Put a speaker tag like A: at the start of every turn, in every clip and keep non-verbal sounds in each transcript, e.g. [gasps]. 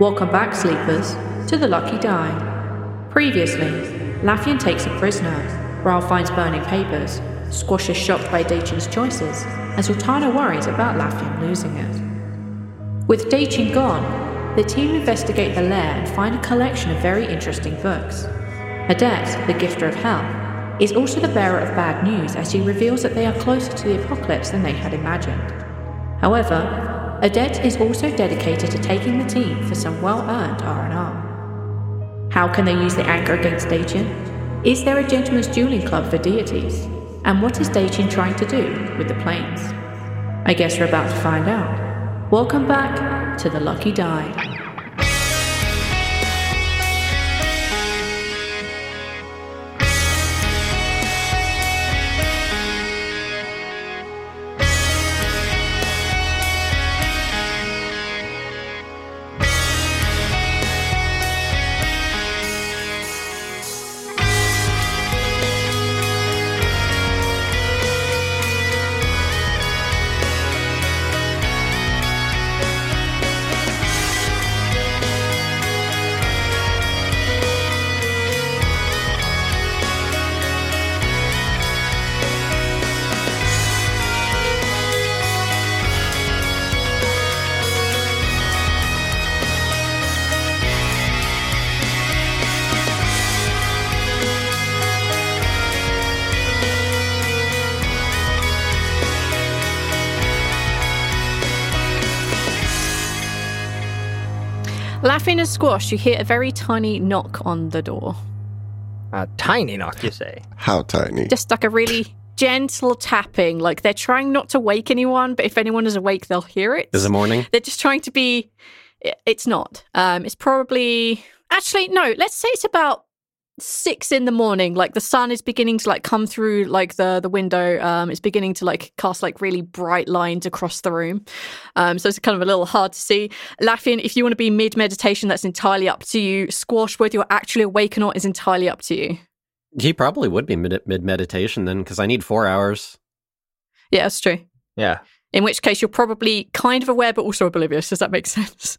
A: Welcome back, sleepers, to the Lucky Die. Previously, Laffian takes a prisoner, Ralph finds burning papers, Squash is shocked by Daichin's choices, and Zaltanna worries about Laffian losing it. With Daichin gone, the team investigate the lair and find a collection of very interesting books. Adet, the gifter of hell, is also the bearer of bad news as he reveals that they are closer to the apocalypse than they had imagined. However, Adet is also dedicated to taking the team for some well-earned R&R. How can they use the anger against Daichin? Is there a gentleman's dueling club for deities? And what is Daichin trying to do with the planes? I guess we're about to find out. Welcome back to the Lucky Die.
B: Laughing a squash, you hear a very tiny knock on the door.
C: A tiny knock, you say?
D: How tiny?
B: Just like a really gentle tapping. Like they're trying not to wake anyone, but if anyone is awake, they'll hear it.
E: Is it morning?
B: They're just trying to be. It's not. Um, it's probably actually no. Let's say it's about six in the morning like the sun is beginning to like come through like the the window um it's beginning to like cast like really bright lines across the room. Um so it's kind of a little hard to see. Laffian if you want to be mid meditation that's entirely up to you. Squash whether you're actually awake or not is entirely up to you.
E: He probably would be mid meditation then because i need four hours.
B: Yeah that's true.
C: Yeah.
B: In which case you're probably kind of aware but also oblivious. Does that make [laughs] sense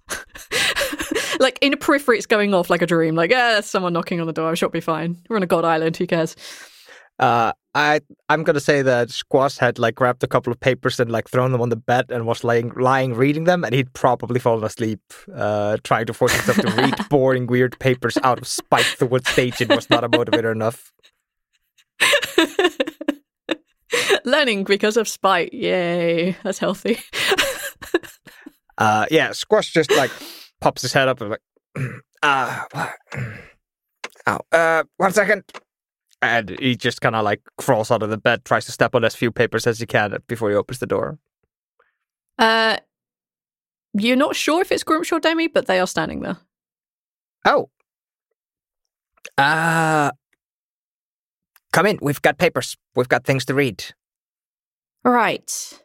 B: like in a periphery, it's going off like a dream. Like, yeah, there's someone knocking on the door. I'm sure it'll be fine. We're on a god island. Who cares?
C: Uh, I I'm gonna say that Squash had like grabbed a couple of papers and like thrown them on the bed and was lying lying reading them, and he'd probably fallen asleep, uh, trying to force himself to read [laughs] boring, weird papers out of spite towards Daichin was not a motivator enough. [laughs]
B: Learning because of spite, yay! That's healthy. [laughs]
C: uh, yeah, Squash just like pops his head up and like, [clears throat] uh, [clears throat] oh, uh, one second. And he just kind of like crawls out of the bed, tries to step on as few papers as he can before he opens the door.
B: Uh, you're not sure if it's Grimshaw Demi, but they are standing there.
C: Oh. Uh, come in. We've got papers. We've got things to read.
B: Right.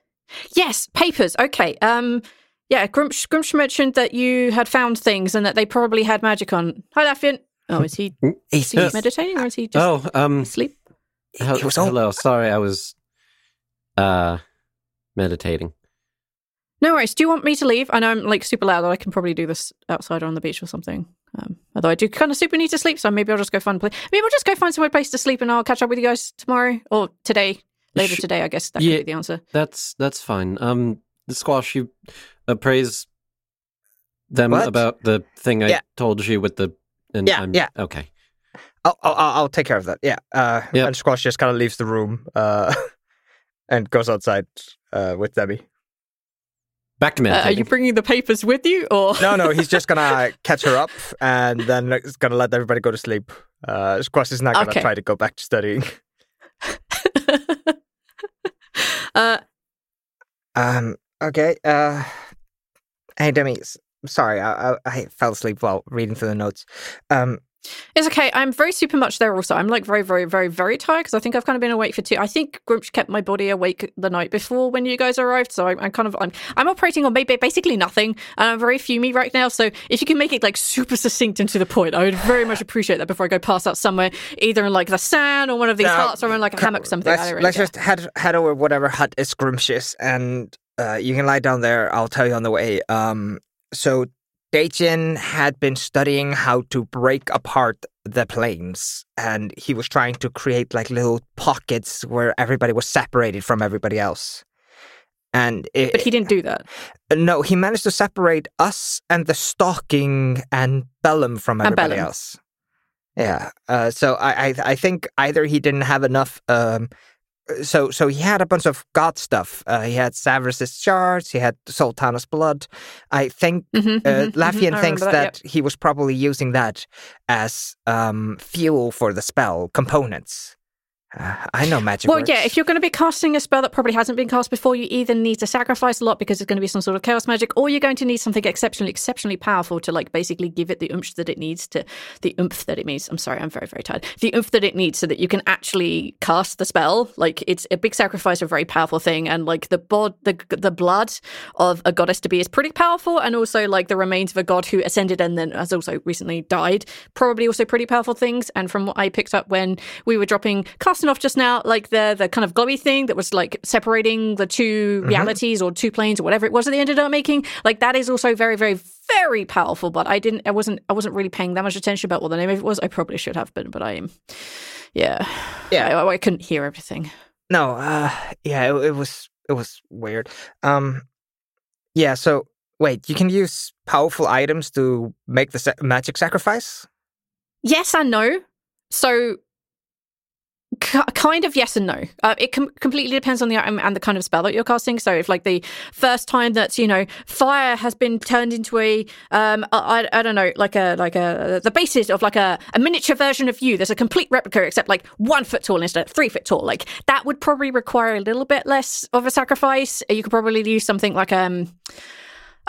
B: Yes, papers. Okay. Um, yeah, Grumsh, Grumsh mentioned that you had found things and that they probably had magic on. Hi, Laffian. Oh, is he, [laughs] is he meditating or is he just
E: Oh, um,
B: asleep?
E: hel-
C: It was all-
E: hello. Sorry, I was uh meditating.
B: No worries. Do you want me to leave? I know I'm like super loud. I can probably do this outside or on the beach or something. Um, although I do kind of super need to sleep, so maybe I'll just go find a place. Maybe I'll just go find somewhere place to sleep, and I'll catch up with you guys tomorrow or today, later
E: Sh-
B: today. I guess that
E: yeah.
B: could be the answer.
E: That's that's fine. Um, the squash you appraise them
C: What?
E: about the thing I
C: Yeah.
E: told you with the and
C: Yeah,
E: I'm,
C: yeah.
E: okay.
C: I'll, I'll, I'll I'll take care of that. Yeah. Uh,
E: Yep.
C: And Squash just kind of leaves the room uh, [laughs] and goes outside uh, with Debbie.
E: Back to
B: Uh, are you bringing the papers with you, or [laughs]
C: No, no, he's just gonna [laughs] catch her up and then he's gonna let everybody go to sleep. Uh, Squash is not gonna
B: Okay.
C: try to go back to studying.
B: uh,
C: Um. Okay. Uh. Hey, Demi. Sorry, I, I I fell asleep while reading through the notes. Um.
B: It's okay. I'm very super much there also. I'm like very, very, very, very tired because I think I've kind of been awake for two. I think Grimsh kept my body awake the night before when you guys arrived. So I'm, I'm kind of, I'm, I'm operating on maybe basically nothing. And I'm very fumy right now. So if you can make it like super succinct and to the point, I would very much appreciate that before I go pass out somewhere, either in like the sand or one of these
C: No,
B: huts or in like a hammock something.
C: Let's
B: don't really
C: let's just head head over whatever hut is scrumptious, and uh, you can lie down there. I'll tell you on the way. Um. So. Daichin had been studying how to break apart the planes, and he was trying to create like little pockets where everybody was separated from everybody else. And it,
B: But he didn't do that.
C: No, he managed to separate us and the stalking and Bellum from everybody
B: Bellum.
C: else. Yeah. Uh, so I, I I think either he didn't have enough. Um, so so he had a bunch of god stuff. Uh, he had Severus's shards. He had Zaltanna's blood. I think
B: Mhm,
C: uh,
B: mhm, mhm.
C: Laffian
B: I
C: thinks that,
B: that, yep.
C: he was probably using that as um, fuel for the spell components. Uh, I know magic.
B: Well,
C: works.
B: yeah, if you're going to be casting a spell that probably hasn't been cast before, you either need to sacrifice a lot because it's going to be some sort of chaos magic, or you're going to need something exceptionally, exceptionally powerful to like basically give it the oomph that it needs to the oomph that it needs. I'm sorry, I'm very, very tired. The oomph that it needs so that you can actually cast the spell. Like it's a big sacrifice, a very powerful thing, and like the bod, the the blood of a goddess to be is pretty powerful, and also like the remains of a god who ascended and then has also recently died, probably also pretty powerful things. And from what I picked up when we were dropping casting off just now, like the the kind of glowy thing that was like separating the 2 realities or two planes or whatever it was that they ended up making, like that is also very, very, very powerful. But I didn't, I wasn't, I wasn't really paying that much attention about what the name of it was. I probably should have been, but I am, yeah,
C: Yeah.
B: I, I couldn't hear everything.
C: No, uh yeah, it, it was it was weird. Um yeah, so wait, you can use powerful items to make the sa- magic sacrifice?
B: Yes and no. So, kind of yes and no. Uh, it com- completely depends on the item and the kind of spell that you're casting. So, if like the first time that you know fire has been turned into a, um, I, I, I don't know, like a like a the basis of like a, a miniature version of you. There's a complete replica, except like one foot tall instead of three foot tall. Like that would probably require a little bit less of a sacrifice. You could probably use something like um.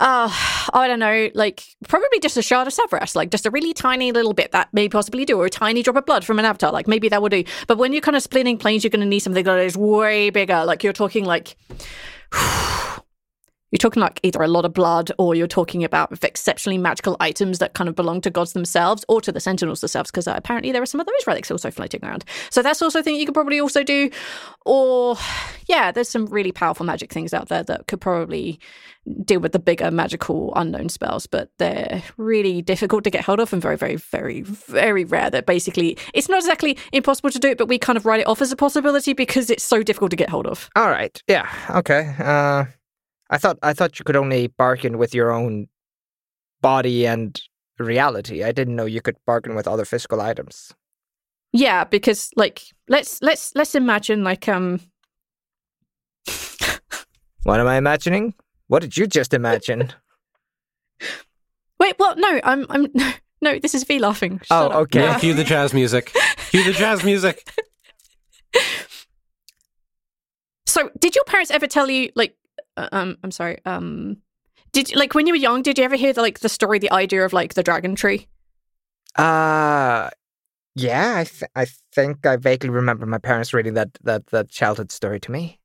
B: Uh, I don't know, like probably just a shard of Severus, like just a really tiny little bit that may possibly do, or a tiny drop of blood from an avatar, like maybe that will do. But when you're kind of splitting planes, you're going to need something that is way bigger. Like you're talking like. You're talking like either a lot of blood or you're talking about exceptionally magical items that kind of belong to gods themselves or to the sentinels themselves, because uh, apparently there are some of those relics also floating around. So that's also a thing you could probably also do. Or, yeah, there's some really powerful magic things out there that could probably deal with the bigger magical unknown spells, but they're really difficult to get hold of and very, very, very, very rare. That basically, it's not exactly impossible to do it, but we kind of write it off as a possibility because it's so difficult to get hold of.
C: All right. Yeah. Okay. Uh I thought I thought you could only bargain with your own body and reality. I didn't know you could bargain with other physical items.
B: Yeah, because like let's let's let's imagine like um [laughs]
C: What am I imagining? What did you just imagine?
B: wait, what? No, I'm I'm [laughs] no, this is V laughing. Shut
C: oh,
B: up.
C: okay.
E: Yeah, cue the jazz music. Cue the jazz music. [laughs]
B: So, did your parents ever tell you like um I'm sorry, um did like when you were young, did you ever hear the like the story, the idea of like the dragon tree?
C: Uh yeah, I th- I think I vaguely remember my parents reading that that that childhood story to me.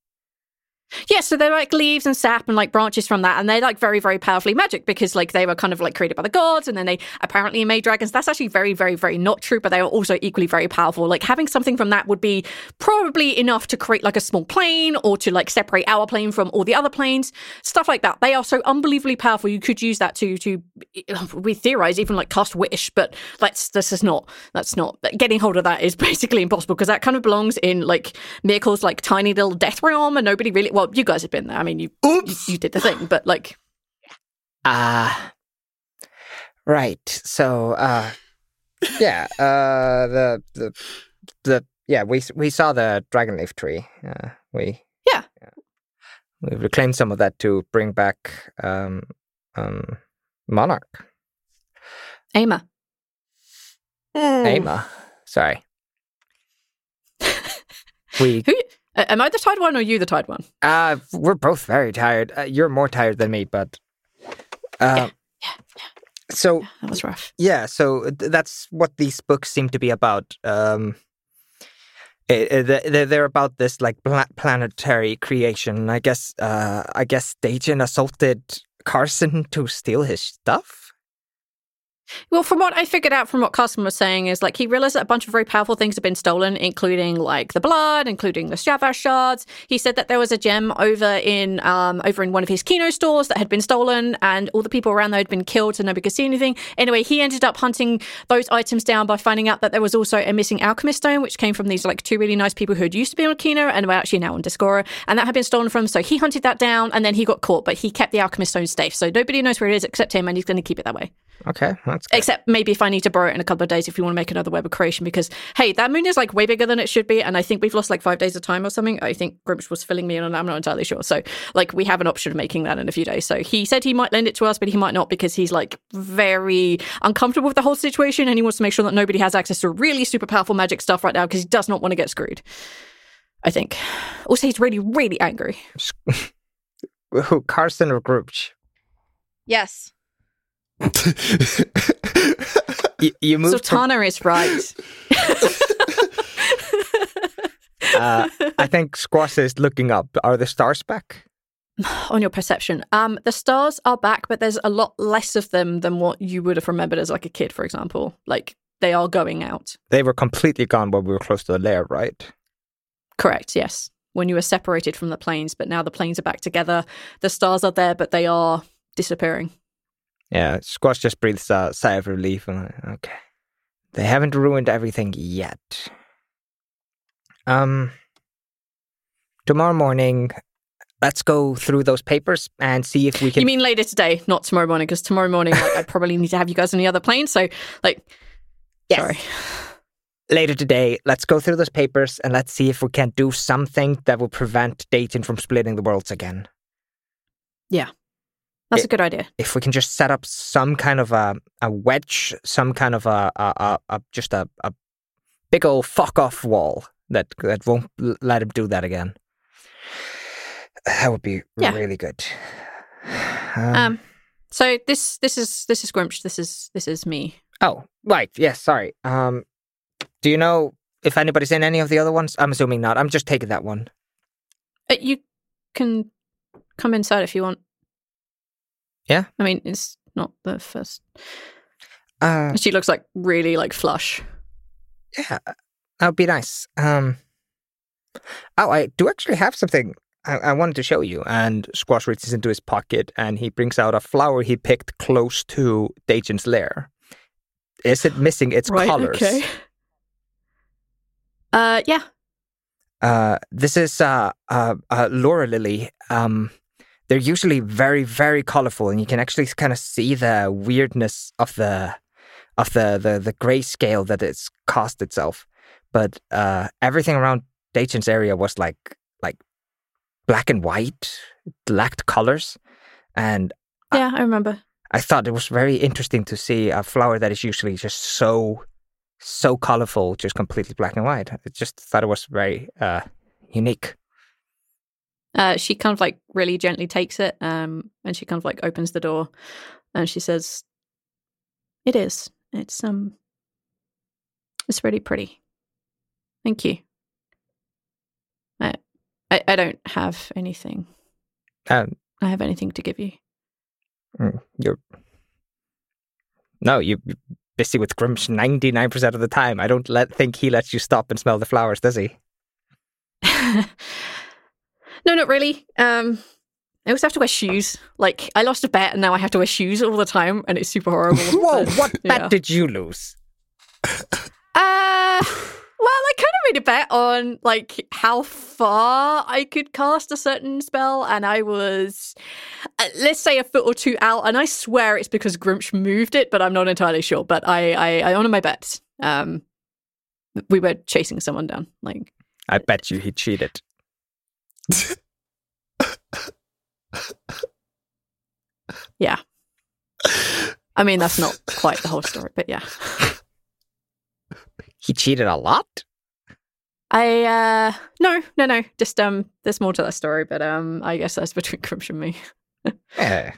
B: Yeah, so they're like leaves and sap and like branches from that, and they're like very, very powerfully magic because like they were kind of like created by the gods, and then they apparently made dragons. That's actually very, very, very not true, but they are also equally very powerful. Like having something from that would be probably enough to create like a small plane or to like separate our plane from all the other planes, stuff like that. They are so unbelievably powerful. You could use that to to we theorize even like cast wish, but let's this is not that's not getting hold of that is [laughs] basically impossible because that kind of belongs in like Miracle's like tiny little death realm, and nobody really well you guys have been there. I mean, you you, you did the thing, but like,
C: Ah, right. So, uh, yeah, uh, the the the yeah, we we saw the dragon leaf tree. Uh, we
B: Yeah.
C: we reclaimed some of that to bring back um um monarch
B: Ama.
C: Ama. Sorry. [laughs] we
B: Who uh, am I the tired one or you the tired one?
C: uh we're both very tired. Uh, you're more tired than me, but uh, so
B: That was rough.
C: yeah so th- that's what these books seem to be about um it, it- they're, they're about this like pla- planetary creation i guess uh i guess Dajan assaulted carson [laughs] to steal his stuff
B: Well, from what I figured out from what Carson was saying is like he realized that a bunch of very powerful things had been stolen, including like the blood, including the Shavash shards. He said that there was a gem over in um over in one of his Kino stores that had been stolen, and all the people around there had been killed, so nobody could see anything. Anyway, he ended up hunting those items down by finding out that there was also a missing alchemist stone, which came from these like two really nice people who had used to be on Kino and were actually now on Discora, and that had been stolen from. So he hunted that down, and then he got caught, but he kept the alchemist stone safe, so nobody knows where it is except him, and he's going to keep it that way.
C: Okay that's good.
B: Except maybe if I need to borrow it in a couple of days if you want to make another web of creation because hey, that moon is like way bigger than it should be, and I think we've lost like five days of time or something. I think Grimsh was filling me in on I'm not entirely sure. So like we have an option of making that in a few days. So he said he might lend it to us, but he might not because he's like very uncomfortable with the whole situation and he wants to make sure that nobody has access to really super powerful magic stuff right now because he does not want to get screwed. I think. Also, he's really, really angry. [laughs]
C: who carson or Grooch?
B: Yes.
C: You, you moved from-
B: is right. [laughs]
C: uh, i think squash is looking up are the stars back
B: on your perception. Um, the stars are back, but there's a lot less of them than what you would have remembered as like a kid, for example. Like they are going out.
C: they were completely gone when we were close to the lair right
B: Correct. Yes. When you were separated from the planes, but now the planes are back together. The stars are there, but they are disappearing.
C: Yeah, Squash just breathes a sigh of relief. And like, okay, they haven't ruined everything yet. Um, tomorrow morning, let's go through those papers and see if we can.
B: You mean later today, not tomorrow morning? Because tomorrow morning, like, I'd [laughs] probably need to have you guys on the other plane. So, like,
C: Yes.
B: sorry.
C: later today? Let's go through those papers and let's see if we can do something that will prevent Dayton from splitting the worlds again.
B: That's
C: It-
B: a good idea.
C: If we can just set up some kind of a, a wedge, some kind of a, a, a, just a, a big old fuck off wall that that won't let him do that again. That would be
B: Yeah.
C: really good. [sighs] Um,
B: Um, so this this is this is Grimsh. This is this is me.
C: oh, right. Yes. sorry. Um, do you know if anybody's in any of the other ones? I'm assuming not. I'm just taking that one.
B: Uh, you can come inside if you want.
C: Yeah?
B: I mean, it's not the first.
C: Uh,
B: She looks like really like flush.
C: yeah, that would be nice. Um, oh, I do actually have something I, I wanted to show you. And Squash reaches into his pocket and he brings out a flower he picked close to Dajan's lair. Is it missing its colors?
B: Okay. Uh, yeah.
C: Uh, this is uh, uh, uh, Laura Lily. Um, they're usually very, very colorful, and you can actually kind of see the weirdness of the of the the the grayscale that it's caused itself. But uh, everything around Dayton's area was like like black and white, it lacked colors, and
B: Yeah, I remember.
C: I thought it was very interesting to see a flower that is usually just so so colorful, just completely black and white. I just thought it was very uh, unique.
B: Uh, she kind of like really gently takes it, um, and she kind of like opens the door, and she says, "It is. It's um, it's really pretty. Thank you." I I, I don't have anything.
C: Um,
B: I have anything to give you.
C: mm, you're no, you're busy with Grimsh ninety nine percent of the time. I don't let think he lets you stop and smell the flowers, does he? [laughs]
B: no, not really. Um, I also have to wear shoes. Like I lost a bet, and now I have to wear shoes all the time, and it's super horrible. [laughs]
C: Whoa!
B: but,
C: What bet did you lose?
B: Uh, well, I kind of made a bet on like how far I could cast a certain spell, and I was, uh, let's say, a foot or two out. And I swear it's because Grimsh moved it, but I'm not entirely sure. But I, I, I honor my bets. Um, we were chasing someone down. Like,
C: I bet you he cheated.
B: Yeah. I mean, that's not quite the whole story, but yeah.
C: He cheated a lot.
B: I uh no, no, no. Just um there's more to that story, but um I guess that's between Grimsh and me.
C: Eh.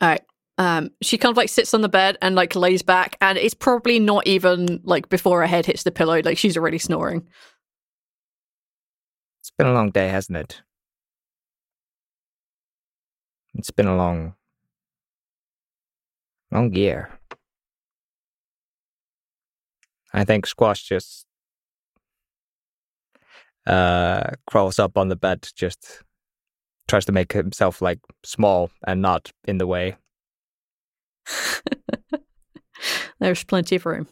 B: All right. Um, she kind of like sits on the bed and like lays back, and it's probably not even like before her head hits the pillow. Like she's already snoring.
C: It's been a long day, hasn't it? It's been a long, long year. I think Squash just uh, crawls up on the bed, just tries to make himself like small and not in the way. [laughs]
B: There's plenty of room.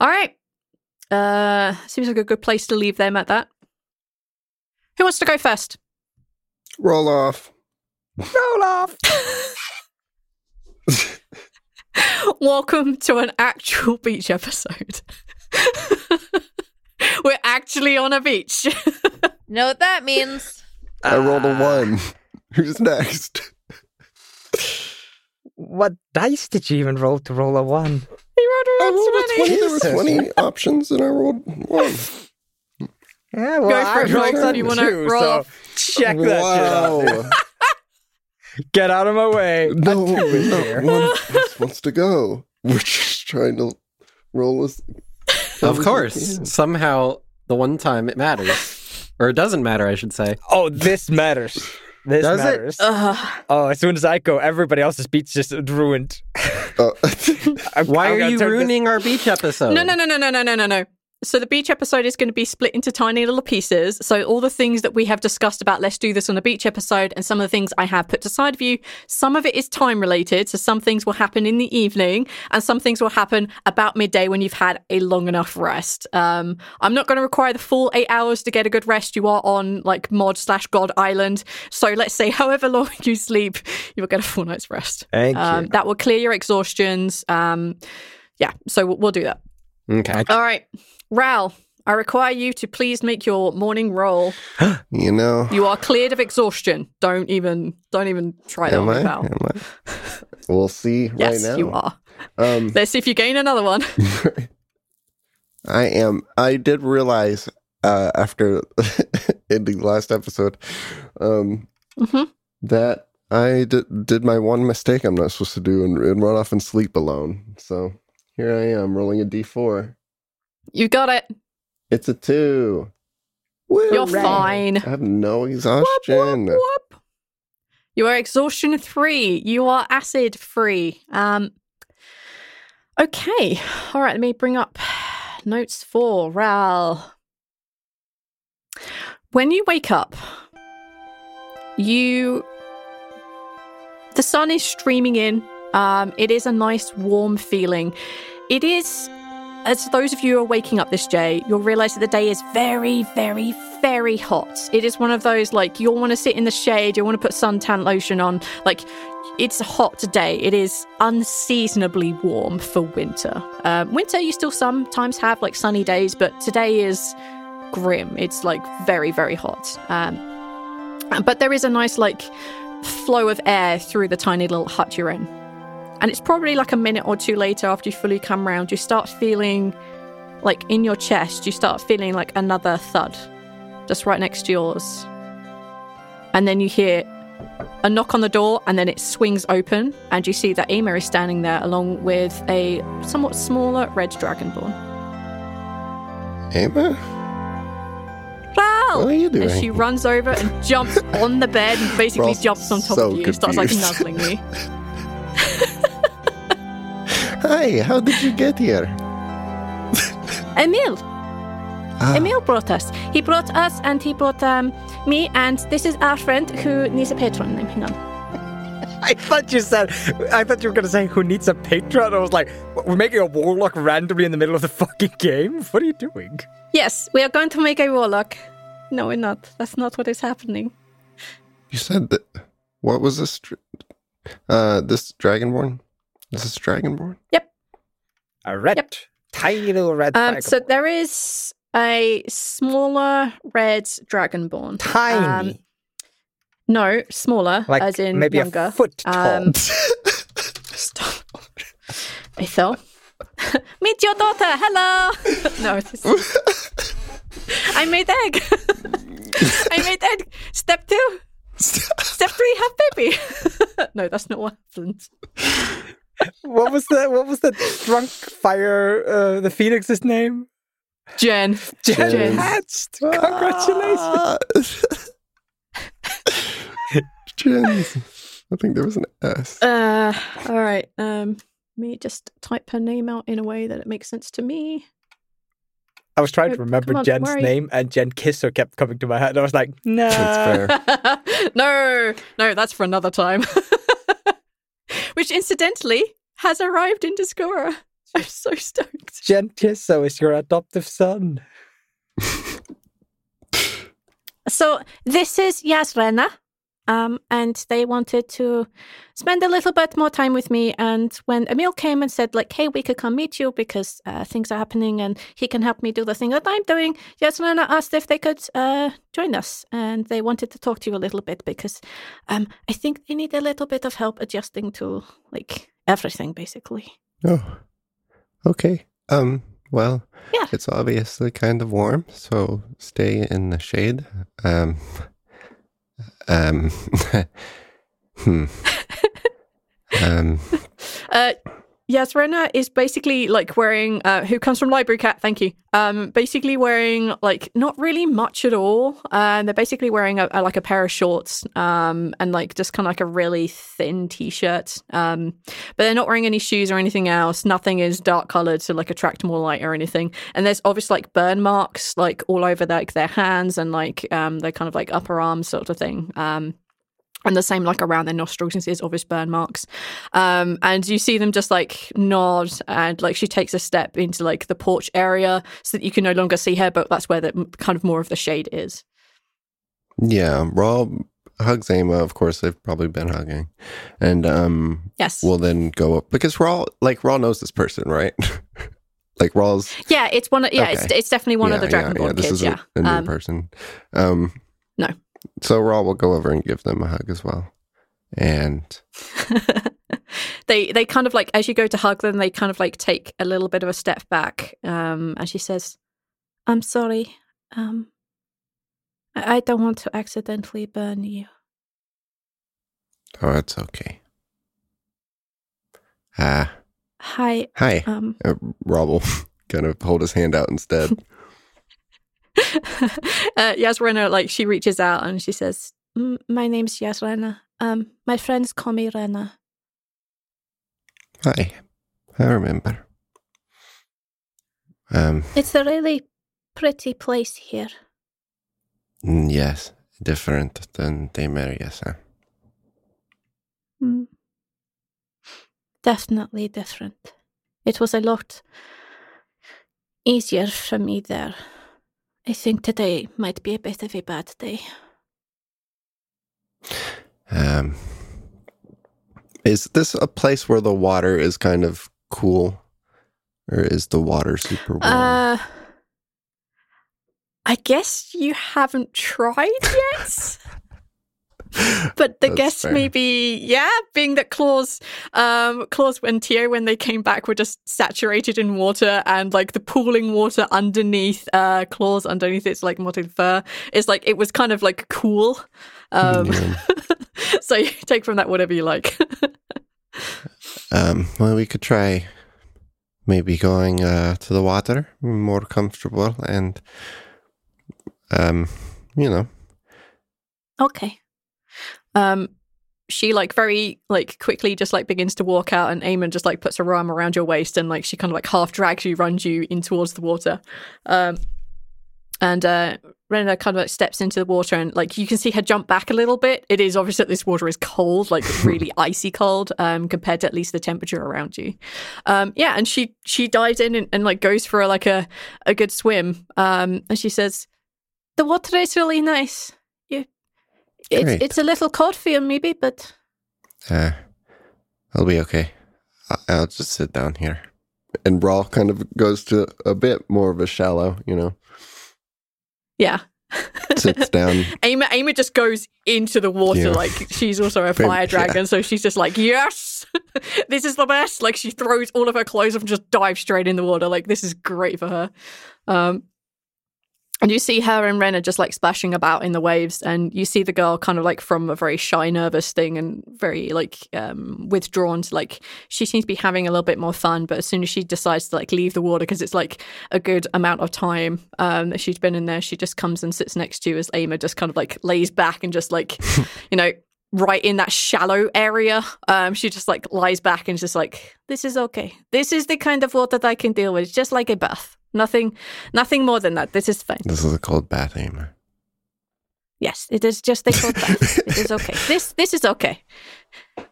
B: All right. Uh, seems like a good place to leave them at that. Who wants to go first?
D: Roll off.
C: Roll off. [laughs]
B: Welcome to an actual beach episode. [laughs] We're actually on a beach. [laughs]
F: Know what that means?
D: I rolled a
C: Ah.
D: one. Who's next?
C: What dice did you even roll to roll a one?
B: he rolled
D: I
B: around
D: rolled a 20. There were 20 options and I rolled one.
C: Yeah, well,
B: Go
C: I
B: for it,
C: rolled
B: Mike,
C: a
B: if you wanna
C: two,
B: roll
C: so
B: off.
C: check that shit out. dude. [laughs] Get out of my way.
D: No,
C: A
D: no one [laughs] wants, wants to go. We're just trying to roll as.
E: Of course. Somehow, the one time it matters. Or it doesn't matter, I should say.
C: Oh, this matters. This
E: Does
C: matters.
B: Ugh.
C: Oh, as soon as I go, everybody else's beach just ruined.
D: Uh, [laughs]
C: I'm-
E: Why
C: I'm
E: are
C: gonna
E: you
C: turn this-
E: ruining our beach episode?
B: No, no, no, no, no, no, no, no, no. So the beach episode is going to be split into tiny little pieces. So all the things that we have discussed about let's do this on a beach episode and some of the things I have put to side you, some of it is time related. So some things will happen in the evening and some things will happen about midday when you've had a long enough rest. Um, I'm not going to require the full eight hours to get a good rest. You are on like mod slash god island. So let's say [laughs] however long you sleep, you will get a full night's rest.
C: Thank
B: Um,
C: you.
B: that will clear your exhaustions. Um, yeah, so we'll, we'll do that.
E: Okay.
B: All right, Rhal, I require you to please make your morning roll. [gasps]
D: you know.
B: You are cleared of exhaustion. Don't even, don't even try that
D: Am
B: on
D: I?
B: me, pal.
D: Am I? We'll see [laughs]
B: Yes,
D: right now.
B: you are.
D: Um,
B: Let's see if you gain another one. [laughs]
D: I am. I did realize uh, after [laughs] ending the last episode um,
B: Mhm.
D: that I did, did my one mistake I'm not supposed to do and, and run off and sleep alone. So here I am rolling a d4.
B: You got it.
D: It's a two. Woo!
B: You're fine.
D: I have no exhaustion.
B: Whoop, whoop. You are exhaustion free. You are acid free. Um. Okay. All right. Let me bring up notes for Rhal. When you wake up, you the sun is streaming in. Um, it is a nice warm feeling. It is as those of you who are waking up this day, you'll realize that the day is very, very, very hot. It is one of those like you'll want to sit in the shade, you'll want to put suntan lotion on. Like it's a hot day. It is unseasonably warm for winter. Um, winter, you still sometimes have like sunny days, but today is grim. It's like very, very hot. Um, but there is a nice like flow of air through the tiny little hut you're in. And it's probably like a minute or two later after you fully come round, you start feeling like in your chest, you start feeling like another thud just right next to yours. And then you hear a knock on the door, and then it swings open, and you see that Ema is standing there along with a somewhat smaller red dragonborn.
D: Ava?
B: Rhal!
D: What are you doing?
B: And she runs over and jumps on the bed and basically jumps on top
D: so
B: of you and starts like nuzzling me. [laughs]
D: Hi, how did you get here?
B: Emil,
D: Ah,
B: Emil brought us. He brought us and he brought um, me and this is our friend who needs a patron name. Hang on. [laughs]
C: I thought you said. I thought you were gonna say who needs a patron. I was like, we're making a warlock randomly in the middle of the fucking game. What are you doing?
B: Yes, we are going to make a warlock. No, we're not. That's not what is happening.
D: You said that. What was this? Uh, this Dragonborn? Is this Dragonborn? Yep.
C: A red,
B: Yep.
C: tiny little red.
B: Um, so there is a smaller red dragonborn.
C: tiny,
B: um, No, smaller,
C: like
B: as in
C: maybe
B: younger.
C: a foot tall.
B: Um, [laughs] Stop. Ethel. [laughs] Meet your daughter. Hello. [laughs] no, this I made egg. I made egg. Step two. Step three, have baby. no, that's not what happened.
C: What was the what was the drunk fire uh, the phoenix's name?
B: Jen.
C: Jen,
B: Jen.
C: hatched. Congratulations.
D: Jen. I think there was an S.
B: Uh, all right. Um, me just type her name out in a way that it makes sense to me.
C: I was trying to remember
B: on,
C: Jen's name, and Jen Kisser kept coming to my head. I was like, no.
D: That's fair. [laughs]
B: no, no, that's for another time. [laughs] Which, incidentally, has arrived in Discoverer. [laughs] I'm so stoked.
C: Kisser is your adoptive son.
B: So this is Yasrena, um, and they wanted to spend a little bit more time with me. And when Emil came and said, like, "Hey, we could come meet you because uh, things are happening, and he can help me do the thing that I'm doing," Yasrena asked if they could uh, join us, and they wanted to talk to you a little bit because um, I think they need a little bit of help adjusting to like everything, basically.
D: Oh, okay. Um. Well,
B: Yeah.
D: it's obviously kind of warm, so stay in the shade. Um. Um. [laughs] hmm. [laughs] Um.
B: Uh, yes, Rena is basically like wearing, uh, who comes from Library Cat, thank you. Um, basically wearing like not really much at all. And they're basically wearing a, a- like a pair of shorts um, and like just kind of like a really thin t shirt. Um, but they're not wearing any shoes or anything else. Nothing is dark colored to like attract more light or anything. And there's obviously like burn marks like all over like their hands and like um, their kind of like upper arms sort of thing. Um, and the same like around their nostrils and there's obvious burn marks um and you see them just like nod and like she takes a step into like the porch area so that you can no longer see her but that's where the kind of more of the shade is
D: Yeah. Rhal hugs Zama. Of course, they've probably been hugging, and um.
B: yes
D: We'll then go up because Rhal, like Rhal, knows this person, right? [laughs] like Rhal's.
B: yeah it's one of yeah it's,
D: Okay.
B: it's definitely one of the
D: Yeah, yeah,
B: dragonborn
D: yeah, This
B: kids
D: is
B: yeah
D: a, a new
B: um,
D: person. Um. So Rhal will go over and give them a hug as well, and [laughs]
B: they they kind of like as you go to hug them they kind of like take a little bit of a step back um and she says i'm sorry um I I don't want to accidentally burn you.
D: oh, it's okay. Ah,
B: Hi,
D: hi.
B: um,
D: Uh, Rhal will [laughs] kind of hold his hand out instead. [laughs] [laughs]
B: uh, Yasrena, like she reaches out and she says, "M- "My name's Yasrena. Um, my friends call me Rena.
D: hi, I remember. Um.
B: It's a really pretty place here.
D: mm, Yes, different than Daemerius. Huh?
B: Mm. Definitely different. It was a lot easier for me there. I think today might be a bit of a bad day.
D: Um, is this a place where the water is kind of cool, or is the water super warm?
B: Uh, I guess you haven't tried yet. [laughs] [laughs] But the
D: That's
B: guess
D: fair.
B: maybe, yeah, being that claws um, Claus and Tio, when they came back, were just saturated in water, and like the pooling water underneath, uh, Claus underneath its like mottled fur is like it was kind of like cool. Um,
D: Yeah. [laughs]
B: so you take from that whatever you like. [laughs]
D: Um, well, we could try maybe going uh, to the water, more comfortable, and um, you know.
B: Okay. Um, she like very like quickly just like begins to walk out, and Eamon just like puts her arm around your waist, and like she kind of like half drags you, runs you in towards the water. Um, and uh, Rena kind of like steps into the water, and like you can see her jump back a little bit. It is obvious that this water is cold, like [laughs] really icy cold, um, compared to at least the temperature around you. Um, yeah, and she she dives in and, and like goes for like a a good swim. Um, and she says, "The water is really nice. It's it's a little cold for you, maybe, but
D: Uh, I'll be okay. I'll just sit down here. And Rhal kind of goes to a bit more of a shallow, you know,
B: yeah."
D: sits down. [laughs]
B: Ama, Ama just goes into the water
D: Yeah.
B: like she's also a [laughs] fire dragon, so she's just like, yes, [laughs] this is the best. Like she throws all of her clothes off and just dives straight in the water. Like this is great for her. Um, and you see her and Ren are just like splashing about in the waves, and you see the girl kind of like from a very shy, nervous thing and very like um, withdrawn to like she seems to be having a little bit more fun. But as soon as she decides to like leave the water because it's like a good amount of time um, that she's been in there, she just comes and sits next to you as Ama just kind of like lays back and just like [laughs] you know right in that shallow area. Um, she just like lies back and just like, this is okay. This is the kind of water that I can deal with, just like a bath. Nothing, nothing more than that. This is fine.
D: This is a cold bath, Aimer.
B: Yes, it is just a cold bath. it is okay. [laughs] This, this is okay.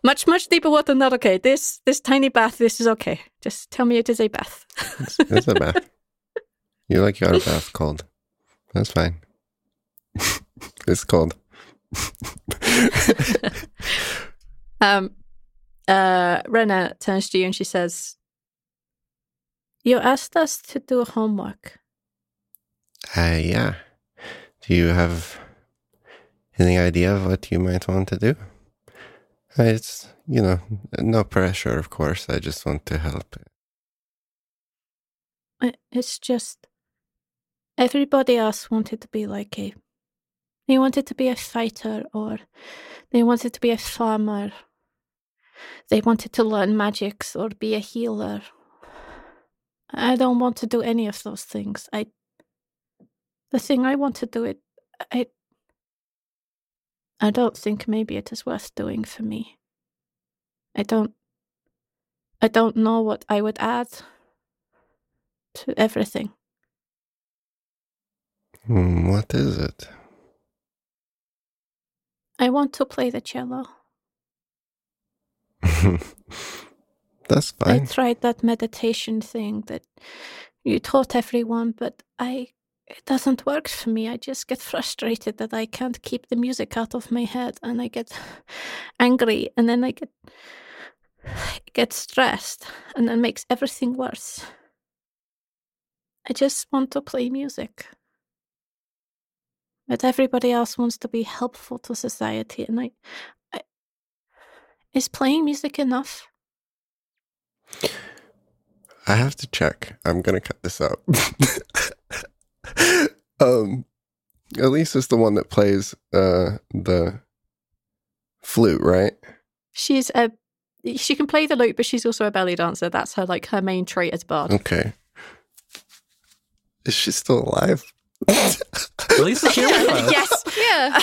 B: Much, much deeper water, not okay. This, this tiny bath, this is okay. Just tell me it is a bath.
D: It's, it's a bath. You like your [laughs] bath cold. That's fine. [laughs] it's cold.
B: Um, uh, Rena turns to you and she says, "You asked us to do homework.
D: Uh, yeah. Do you have any idea of what you might want to do? Uh, It's, you know, no pressure, of course. I just want to help.
B: It's just everybody else wanted to be like a. They wanted to be a fighter, or they wanted to be a farmer. They wanted to learn magics or be a healer. I don't want to do any of those things. I. The thing I want to do it, I. I don't think maybe it is worth doing for me. I don't. I don't know what I would add to everything.
D: Hmm, what is it?
B: I want to play the cello. [laughs]
D: That's fine.
B: I tried that meditation thing that you taught everyone, but I it doesn't work for me. I just get frustrated that I can't keep the music out of my head and I get [sighs] angry and then I get [sighs] get stressed and that makes everything worse. I just want to play music. But everybody else wants to be helpful to society and I, I is playing music enough?
D: I have to check. I'm gonna cut this out. [laughs] um, Elise is the one that plays uh the flute, right?
B: She's a she can play the lute, but she's also a belly dancer. That's her like her main trait as bard.
D: Okay. Is she still alive?
E: Lisa here with [laughs] us.
B: yes.
F: Yeah.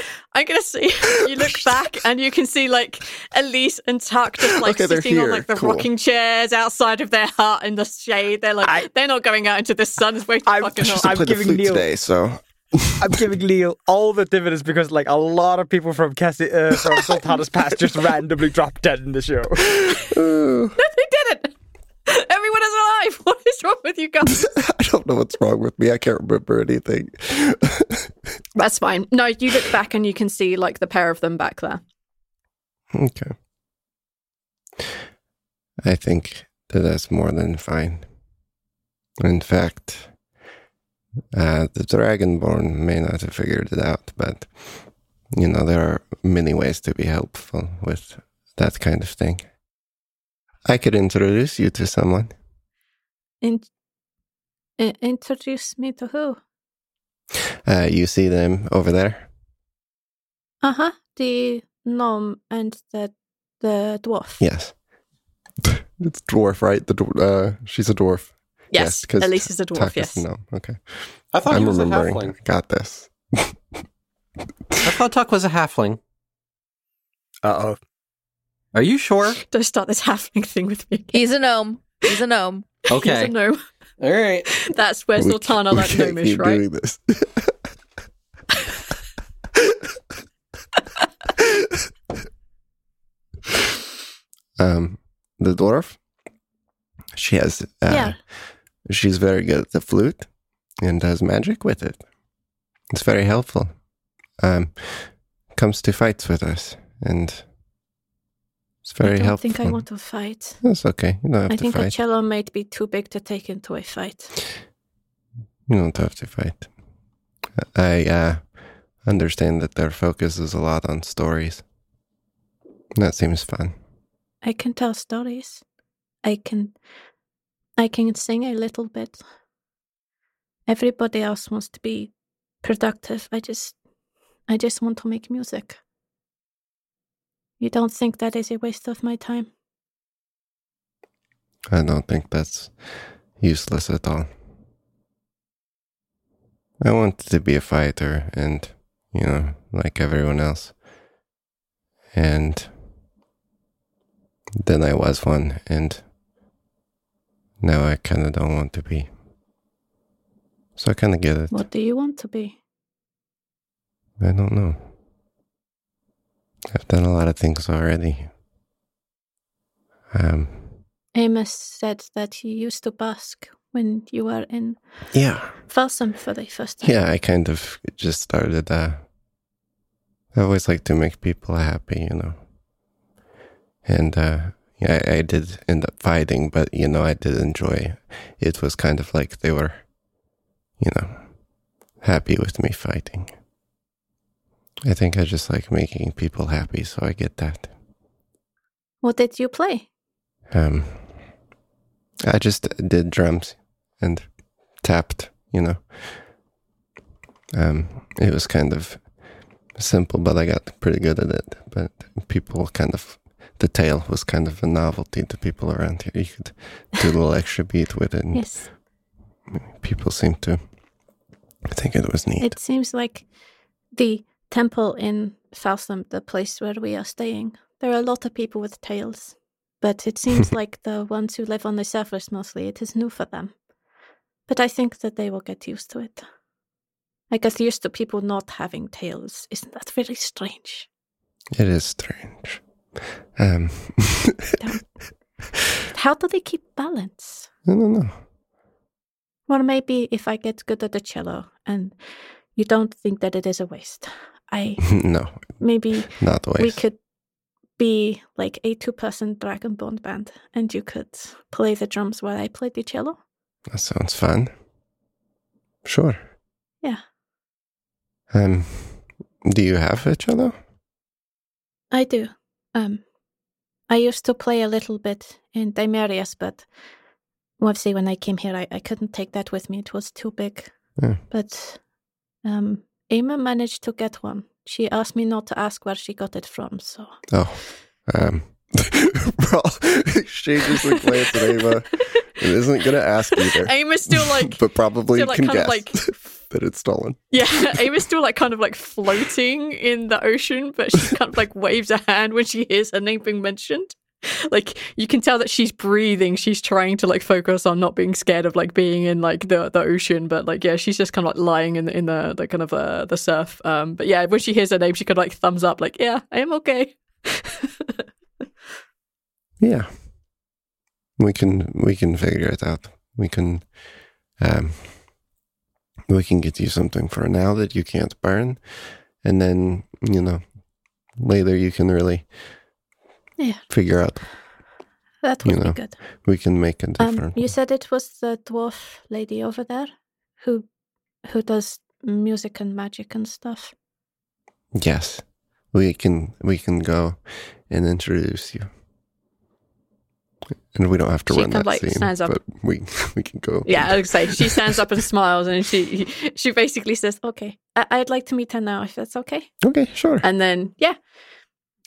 F: [laughs]
B: I'm gonna see. [laughs] You look back and you can see like Elise and Tuck just like
D: Okay,
B: sitting on like the
D: Cool.
B: rocking chairs outside of their hut in the shade. They're like
C: I-
B: they're not going out into the sun. It's way too
C: I'm-
B: fucking [laughs] hot.
C: I'm giving
D: flute
C: Neil-
D: today, so [laughs]
C: I'm giving Leo all the dividends because, like, a lot of people from Casey, uh, from Zaltanna's past just randomly dropped dead in the show.
D: uh,
B: they did it. [laughs] Everyone is alive. [laughs] What is wrong with you guys? [laughs]
D: I don't know what's wrong with me. I can't remember anything.
B: That's fine. No, you look back and you can see like the pair of them back there.
D: okay. I think that that's more than fine. In fact, uh, the Dragonborn may not have figured it out, but you know there are many ways to be helpful with that kind of thing. I could introduce you to someone.
B: In- introduce me to who?
D: Uh, you see them over there?
B: Uh huh. The gnome and the the dwarf.
D: Yes. [laughs] it's dwarf, right? The dw- uh, she's a dwarf.
B: Yes,
D: 'cause
B: Elise is a dwarf.
D: Tuck
B: Yes.
D: no. Okay.
E: I thought
D: I'm
E: he was a
D: remembering.
E: halfling.
D: Got this. [laughs]
E: I thought Tuck was a halfling.
C: Uh oh.
E: Are you sure? [laughs]
B: Don't start this halfling [laughs] thing with me.
F: He's a gnome. He's a gnome.
E: Okay. [laughs]
B: He's a gnome.
E: All right.
B: That's where
D: We
B: Zaltanna
D: we
B: like
D: can't
B: gnomish,
D: keep
B: right?
D: doing this. um, the dwarf. She has. Uh,
B: Yeah.
D: She's very good at the flute and does magic with it. It's very helpful. Um, comes to fights with us and it's very helpful.
B: I don't
D: helpful.
B: think I want to fight.
D: That's okay. You don't have
B: I
D: to
B: think a cello might be too big to take into a fight.
D: You don't have to fight. I uh, understand that their focus is a lot on stories. That seems fun.
B: I can tell stories. I can I can sing a little bit. Everybody else wants to be productive. I just I just want to make music. You don't think that is a waste of my time?
D: I don't think that's useless at all. I wanted to be a fighter and, you know, like everyone else. And then I was one, and now I kind of don't want to be. So I kind of get it.
B: What do you want to be?
D: I don't know. I've done a lot of things already. Um,
B: Amos said that you used to busk when you were in
D: yeah.
B: Folsom for the first time.
D: Yeah, I kind of just started. Uh, I always like to make people happy, you know. And uh, yeah, I, I did end up fighting, but you know, I did enjoy. It was kind of like they were, you know, happy with me fighting. I think I just like making people happy, so I get that.
B: What did you play?
D: Um, I just did drums and tapped, you know. Um, it was kind of simple, but I got pretty good at it. But people kind of, the tail was kind of a novelty to people around here. You could do a little extra beat with it, and
B: Yes.
D: people seemed to think it was neat.
B: It seems like the temple in Folsom, the place where we are staying, there are a lot of people with tails. But it seems [laughs] like the ones who live on the surface mostly, it is new for them. But I think that they will get used to it. I get used to people not having tails. Isn't that very strange?
D: It is strange. Um, [laughs] [laughs]
B: How do they keep balance?
D: I don't know.
B: Well, maybe if I get good at the cello and you don't think that it is a waste, I [laughs]
D: no,
B: maybe
D: not
B: we could be like a two person Dragonborn band and you could play the drums while I play the cello.
D: That sounds fun. Sure.
B: Yeah.
D: Um, do you have a cello?
B: I do. Um I used to play a little bit in Dimerius, but obviously when I came here I, I couldn't take that with me. It was too big.
D: Yeah.
B: But um Emma managed to get one. She asked me not to ask where she got it from, so
D: Oh, um, [laughs] well, she just like glanced at Ava and isn't gonna ask either,
B: Amos still like [laughs]
D: but probably
B: still, like,
D: can guess
B: like- [laughs]
D: that it's stolen.
B: Yeah, Ava's still like kind of like floating in the ocean, but she kind of like waves a hand when she hears her name being mentioned. [laughs] Like you can tell that she's breathing. She's trying to like focus on not being scared of like being in like the the ocean, but like yeah, she's just kind of like lying in the in the, the kind of uh, the surf. Um, but yeah, when she hears her name, she could like thumbs up, like yeah, I am okay. [laughs]
D: Yeah, we can we can figure it out. We can, um, we can get you something for now that you can't burn, and then you know later you can really
B: Yeah.
D: figure out.
B: That
D: You
B: would
D: know,
B: be good.
D: We can make a
B: Um, you said it was the dwarf lady over there who who does music and magic and stuff.
D: Yes, we can we can go and introduce you, and we don't have to
B: She
D: run that
B: like,
D: scene,
B: stands up.
D: but we we can go.
B: Yeah, I would say she stands up and smiles, and she she basically says, "Okay, I- I'd like to meet her now, if that's okay."
D: Okay, sure.
B: And then, yeah,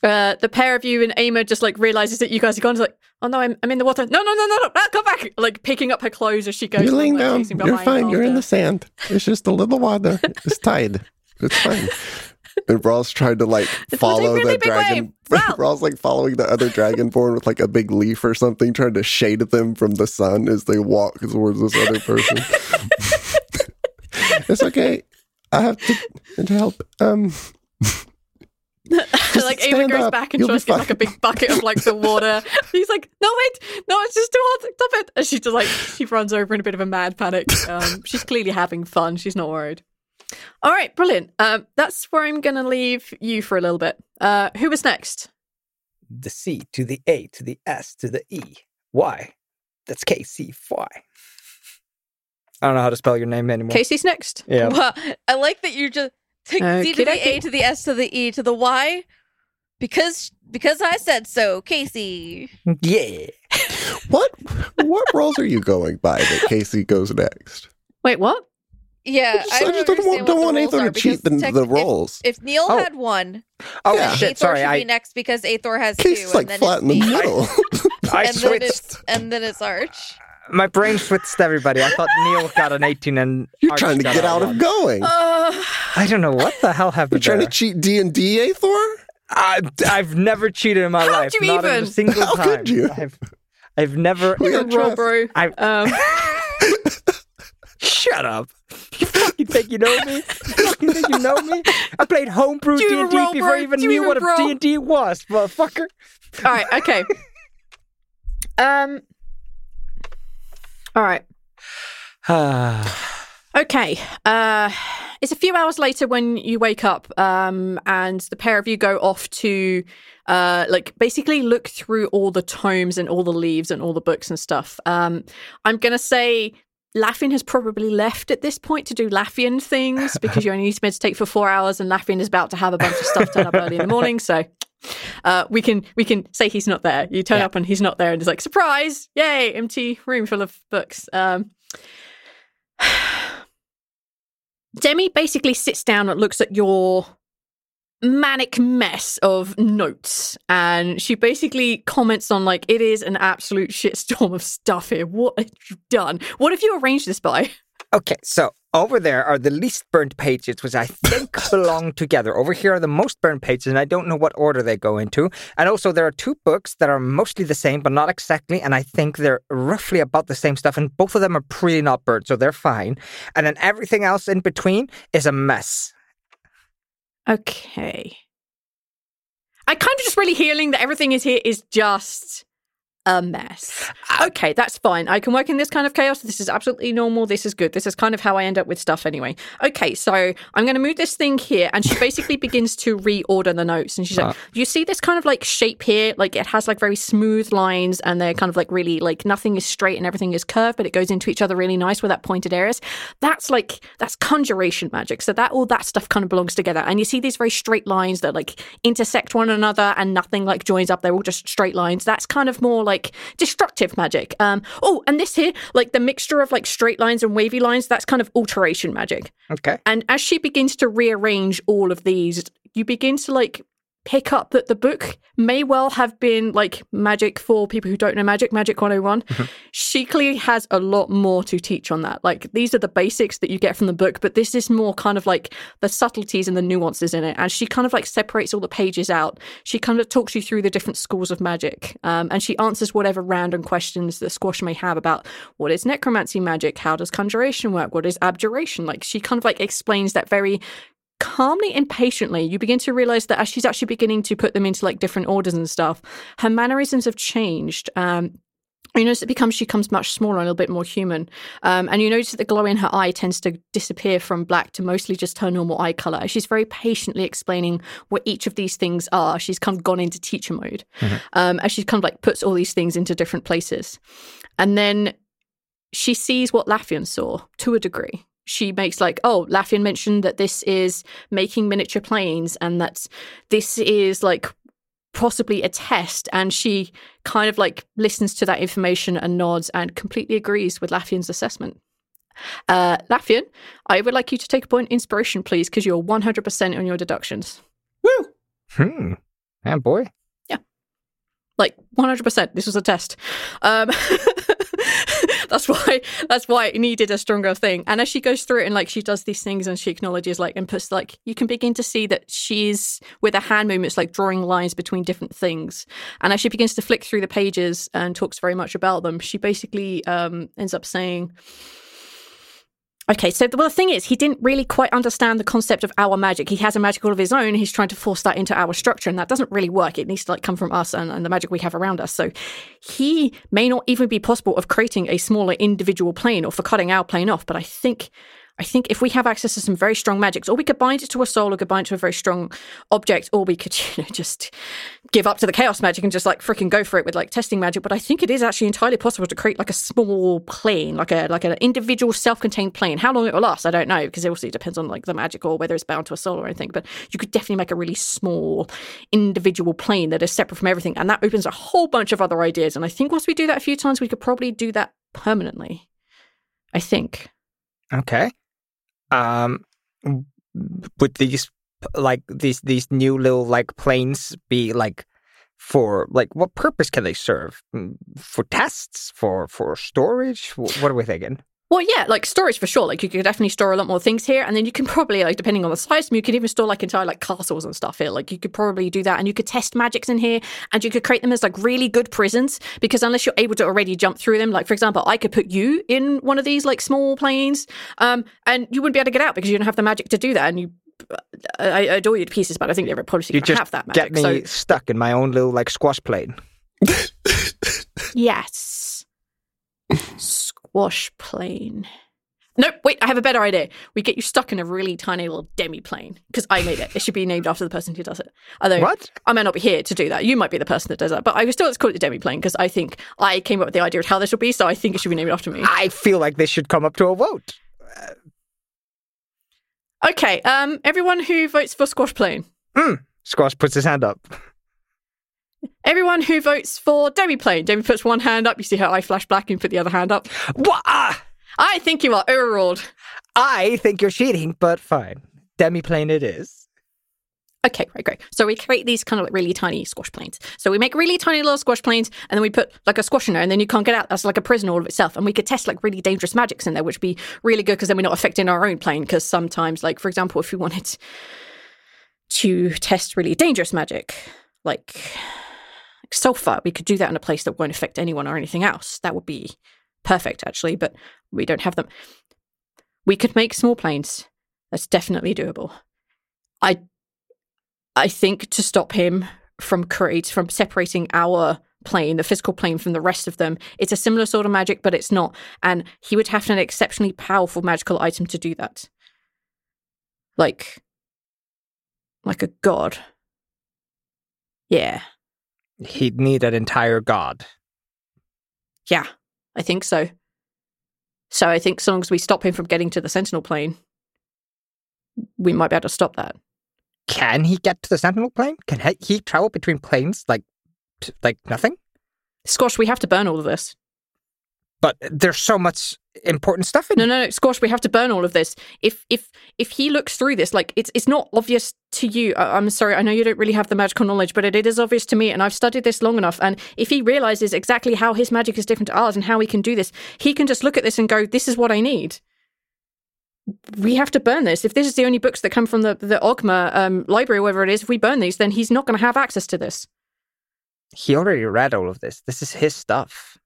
B: uh, the pair of you and Ama just like realizes that you guys are gone. It's like, "Oh no, I'm I'm in the water! No, no, no, no, no! Ah, come back!" Like picking up her clothes as she goes.
D: You're laying down.
B: chasing
D: You're
B: behind
D: fine. You're in the sand. It's just a little water. It's tide. It's fine. [laughs] And Rhal's trying to like follow
B: really
D: the dragon.
B: wave. [laughs]
D: Rhal! Like following the other dragonborn with like a big leaf or something, trying to shade them from the sun as they walk towards this other person. [laughs] it's okay. I have to, to help. Um,
B: like Ava goes
D: up.
B: back and
D: You'll
B: tries to get like a big bucket of like the water. [laughs] He's like, no wait, no, it's just too hot. Stop it! And she just like she runs over in a bit of a mad panic. Um, she's clearly having fun. She's not worried. All right, brilliant. Um, that's where I'm gonna leave you for a little bit. Uh, who was next?
C: The C to the A to the S to the E. Why? That's KC. Y. I don't know how to spell your name anymore.
B: Casey's next.
C: Yeah. [laughs]
F: Wow, I like that you just take C to the
B: Okey-dokey.
F: A to the S to the E to the Y because because I said so, Casey.
C: Yeah. [laughs]
D: what what roles are you going by that Casey goes next?
B: Wait, what?
F: Yeah,
D: I just, I just don't want, don't want Eyþór to cheat the, the roles.
F: If, if Neil
C: Oh.
F: had one,
C: Oh
D: Yeah.
C: shit!
F: Eyþór
C: Sorry,
F: should
C: I
F: be next because Eyþór has
D: Casey's
F: two,
D: like
F: and then
D: flat in the
F: me,
D: middle. [laughs]
C: I
F: and then
C: switched.
F: it's and then it's Arch.
C: My brain switched everybody. I thought Neil got an 18 and
D: You're
C: Arch
D: trying to get out of
C: one.
D: going.
B: Uh,
C: I don't know what the hell happened.
D: You're
C: happened.
D: trying to cheat D and D, Eyþór.
C: I, I've never cheated in my
B: How'd
C: life.
B: you
C: not even a single
D: How
C: time.
D: could you?
C: I've, I've never.
D: We
B: you're a
D: got
B: raw bro.
C: I,
B: Um, [laughs]
C: shut up. You fucking think you know me? You fucking think you know me? I played homebrew D&D
B: roll,
C: before I even knew
B: even
C: what a
B: roll?
C: D and D was, motherfucker.
B: all right, okay. [laughs] Um. All right. [sighs] [sighs] [sighs] Okay. Uh, it's a few hours later when you wake up, um, and the pair of you go off to, uh, like basically look through all the tomes and all the leaves and all the books and stuff. Um, I'm gonna say. Laffian has probably left at this point to do Laffian things [laughs] because you only need to meditate for four hours, and Laffian is about to have a bunch of stuff turn up early in the morning. So uh, we can we can say he's not there. You turn
C: Yeah.
B: up and he's not there, and it's like surprise! Yay! Empty room full of books. Um, Demi basically sits down and looks at your manic mess of notes and she basically comments on like it is an absolute shitstorm of stuff here. What have you done? What have you arranged this by
C: Okay, so over there are the least burnt pages, which I think [laughs] belong together. Over here are the most burnt pages, and I don't know what order they go into. And also, there are two books that are mostly the same, but not exactly. And I think they're roughly about the same stuff, and both of them are pretty not burnt, so they're fine. And then everything else in between is a mess.
B: okay i kind of just really healing that everything is here is just a mess. Okay, that's fine. I can work in this kind of chaos. This is absolutely normal. This is good. This is kind of how I end up with stuff anyway. Okay, so I'm going to move this thing here. And she basically [laughs] begins to reorder the notes. And she's like, You see this kind of like shape here? Like it has like very smooth lines and they're kind of like really like nothing is straight and everything is curved, but it goes into each other really nice with that pointed areas. That's like, that's conjuration magic. So that all that stuff kind of belongs together. And you see these very straight lines that like intersect one another and nothing like joins up. They're all just straight lines. That's kind of more like destructive magic. Um, oh, and this here, like the mixture of like straight lines and wavy lines, that's kind of alteration magic.
C: Okay.
B: And as she begins to rearrange all of these, you begin to like pick up that the book may well have been like magic for people who don't know magic, Magic 101. She clearly has a lot more to teach on that. Like these are the basics that you get from the book, but this is more kind of like the subtleties and the nuances in it. And she kind of like separates all the pages out. She kind of talks you through the different schools of magic. Um, and she answers whatever random questions that Squash may have about what is necromancy magic? How does conjuration work? What is abjuration? Like she kind of like explains that very calmly and patiently you begin to realize that as she's actually beginning to put them into like different orders and stuff her mannerisms have changed um you notice it becomes she becomes much smaller and a little bit more human um, and you notice that the glow in her eye tends to disappear from black to mostly just her normal eye color. She's very patiently explaining what each of these things are. She's kind of gone into teacher mode um, as she kind of like puts all these things into different places. And then she sees what Laffian saw to a degree. She makes like, oh, Laffian mentioned that this is making miniature planes and that this is like possibly a test. And she kind of like listens to that information and nods and completely agrees with Laffian's assessment. Uh, Laffian, I would like you to take a point inspiration, please, because you're 100% on your deductions. Woo!
C: Hmm. And boy.
B: Like 100% this was a test um [laughs] that's why that's why it needed a stronger thing. And as she goes through it and like she does these things and she acknowledges like and puts like you can begin to see that she's with her hand movements like drawing lines between different things. And as she begins to flick through the pages and talks very much about them, she basically um, ends up saying. Okay, so well, the thing is, he didn't really quite understand the concept of our magic. He has a magic all of his own. He's trying to force that into our structure, and that doesn't really work. It needs to like come from us and, and the magic we have around us. So he may not even be possible of creating a smaller individual plane or for cutting our plane off. But I think I think if we have access to some very strong magics, or we could bind it to a soul, or could bind it to a very strong object, or we could, [laughs] you know, just give up to the chaos magic and just like freaking go for it with like testing magic. But I think it is actually entirely possible to create like a small plane, like a like an individual self-contained plane. How long it will last, I don't know, because it also depends on like the magic or whether it's bound to a soul or anything. But you could definitely make a really small individual plane that is separate from everything, and that opens a whole bunch of other ideas. And I think once we do that a few times, we could probably do that permanently. I think.
C: Okay. Um, would these like these these new little like planes be like for like what purpose can they serve? Mm, For tests? For for storage? What are we thinking?
B: Well, yeah, like storage for sure. Like you could definitely store a lot more things here, and then you can probably, like, depending on the size, you could even store like entire like castles and stuff here. Like you could probably do that, and you could test magics in here, and you could create them as like really good prisons. Because unless you're able to already jump through them, like for example, I could put you in one of these like small planes, um, and you wouldn't be able to get out because you don't have the magic to do that, and you. I, I adore you to pieces, but I think they're probably
C: You just
B: have that magic.
C: get me
B: So
C: stuck in my own little like squash plane. [laughs]
B: Yes. Squash plane. Nope, wait, I have a better idea. We get you stuck in a really tiny little demi plane because I made it. It should be named after the person who does it. Although
C: What?
B: I may not be here to do that. You might be the person that does that. But I still let's call it a demi plane because I think I came up with the idea of how this will be, so I think it should be named after me.
C: I feel like this should come up to a vote.
B: Okay, um, everyone who votes for squash plane.
C: Squash puts his hand up.
B: Everyone who votes for demi plane. Demi puts one hand up. You see her eye flash black and put the other hand up.
C: What? Ah!
B: I think you are overruled.
C: I think you're cheating, but fine. Demi plane it is.
B: Okay, great, great. So we create these kind of like really tiny squash planes. So we make really tiny little squash planes, and then we put like a squash in there, and then you can't get out. That's like a prison all of itself. And we could test like really dangerous magics in there, which would be really good because then we're not affecting our own plane. Because sometimes, like for example, if we wanted to test really dangerous magic, like, like sulfur, we could do that in a place that won't affect anyone or anything else. That would be perfect, actually. But we don't have them. We could make small planes. That's definitely doable. I I think to stop him from create from separating our plane, the physical plane, from the rest of them, it's a similar sort of magic, but it's not. And he would have an exceptionally powerful magical item to do that. Like like a god. Yeah.
C: He'd need an entire god.
B: Yeah. I think so. So I think so long as we stop him from getting to the sentinel plane, we might be able to stop that.
C: Can he get to the sentinel plane? Can he, he travel between planes like like nothing?
B: Squash, we have to burn all of this.
C: But there's so much important stuff in
B: No, no, no, Squash. We have to burn all of this. If if if he looks through this, like it's it's not obvious to you. I, I'm sorry, I know you don't really have the magical knowledge, but it, it is obvious to me, and I've studied this long enough. And if he realizes exactly how his magic is different to ours and how he can do this, he can just look at this and go, "This is what I need." We have to burn this. If this is the only books that come from the the Ogma um, library, whatever it is, if we burn these, then he's not going to have access to this.
C: He already read all of this. This is his stuff.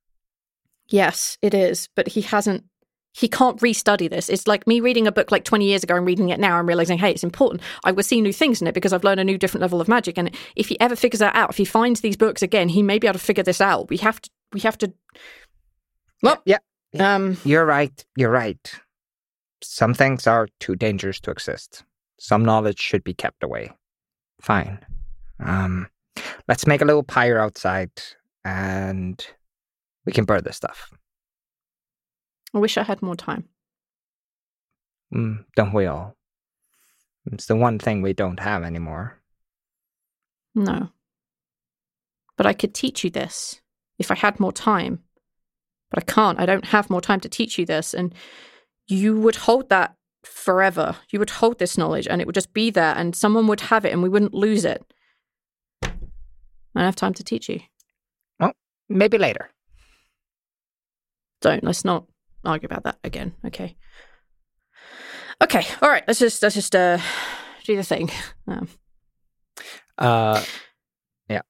B: Yes, it is, but he hasn't. He can't restudy this. It's like me reading a book like 20 years ago and reading it now and realizing, hey, it's important. I will see new things in it because I've learned a new different level of magic. And if he ever figures that out, if he finds these books again, he may be able to figure this out. We have to. We have to. Well,
C: Yeah,
B: um,
C: you're right. You're right. Some things are too dangerous to exist. Some knowledge should be kept away. Fine. Um, let's make a little pyre outside, and we can burn this stuff.
B: I wish I had more time.
C: Mm, don't we all? It's the one thing we don't have anymore.
B: No, but I could teach you this if I had more time. But I can't. I don't have more time to teach you this, and you would hold that forever. You would hold this knowledge, and it would just be there, and someone would have it, and we wouldn't lose it. I don't have time to teach you.
C: Well, maybe later.
B: Don't. Let's not argue about that again. Okay. Okay. All right. Let's just let's just uh [sighs] do the thing. [laughs] Um,
C: Uh, yeah.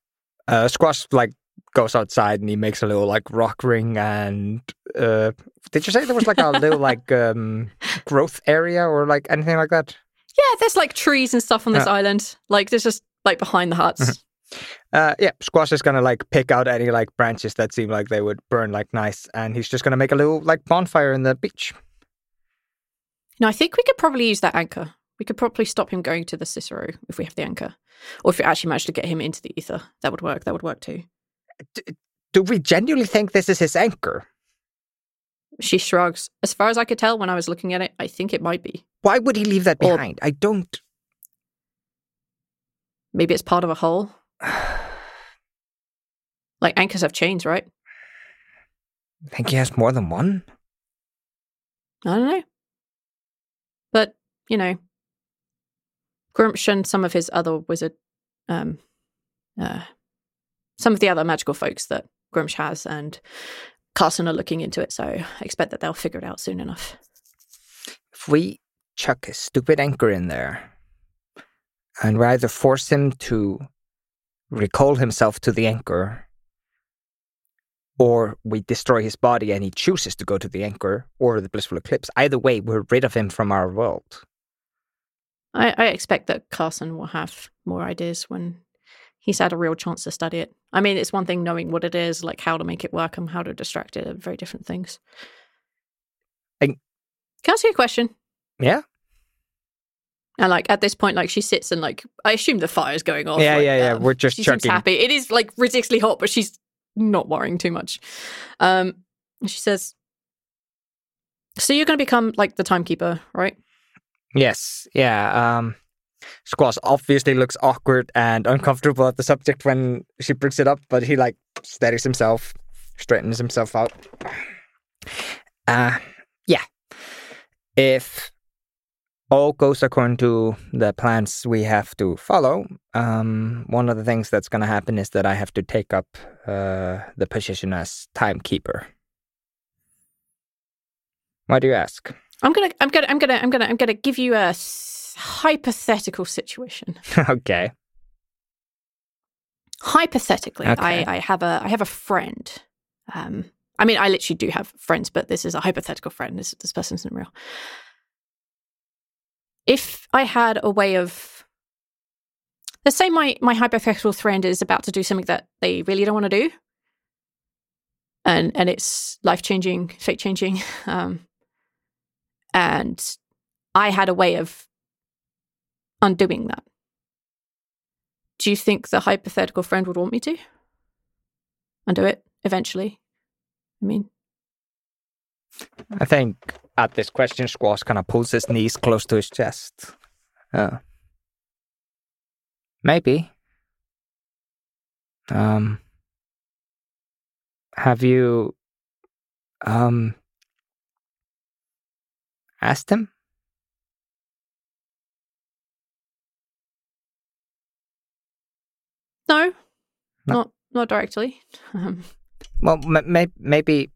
C: Uh, Squash like goes outside and he makes a little like rock ring and uh, did you say there was like a little [laughs] like um growth area or like anything like that?
B: yeah, there's like trees and stuff on this
C: Yeah.
B: island. Like there's just like behind the huts.
C: Uh, yeah, Squash is gonna like pick out any like branches that seem like they would burn like nice, and he's just gonna make a little like bonfire in the beach.
B: No, I think we could probably use that anchor. We could probably stop him going to the Cicero if we have the anchor, or if we actually manage to get him into the ether. That would work. That would work too.
C: Do we genuinely think this is his anchor?
B: She shrugs. As far as I could tell when I was looking at it, I think it might be.
C: Why would he leave that
B: Or-
C: behind? I don't.
B: Maybe it's part of a whole. [sighs] Like anchors have chains, right?
C: think he has more than one.
B: I don't know. But, you know, Gruumsh and some of his other wizard, um, uh, some of the other magical folks that Gruumsh has and Carson are looking into it, so I expect that they'll figure it out soon enough.
C: If we chuck a stupid anchor in there, and we either force him to recall himself to the anchor, or we destroy his body and he chooses to go to the anchor or the blissful eclipse. Either way, we're rid of him from our world.
B: I, I expect that Carson will have more ideas when he's had a real chance to study it. I mean, it's one thing knowing what it is, like how to make it work and how to distract it, are very different things.
C: I-
B: Can I ask you a question?
C: Yeah,
B: And like at this point, like she sits and like I assume the fire's going off.
C: Yeah,
B: like,
C: yeah, yeah,
B: um,
C: we're just
B: she seems happy. It is like ridiculously hot, but she's not worrying too much. Um, she says, "So you're going to become like the timekeeper, right?"
C: Yes, yeah. Um, Squash obviously looks awkward and uncomfortable at the subject when she brings it up, but he like steadies himself, straightens himself out. Uh, yeah. If all goes according to the plans we have to follow, um, one of the things that's going to happen is that I have to take up uh, the position as timekeeper. Why do you ask?
B: I'm gonna, I'm gonna, I'm gonna, I'm gonna, I'm gonna give you a s- hypothetical situation. [laughs]
C: okay.
B: Hypothetically,
C: Okay.
B: I, I have a, I have a friend. Um, I mean, I literally do have friends, but this is a hypothetical friend. This this person isn't real. If I had a way of, let's say my my hypothetical friend is about to do something that they really don't want to do, and and it's life changing, fate changing, [laughs] um, and I had a way of undoing that. Do you think the hypothetical friend would want me to undo it eventually? I mean,
C: I think at this question, Squash kind of pulls his knees close to his chest. Uh, maybe. Um, have you um asked him?
B: no,
C: No.
B: not not directly. [laughs] Um,
C: Well, m- may- maybe,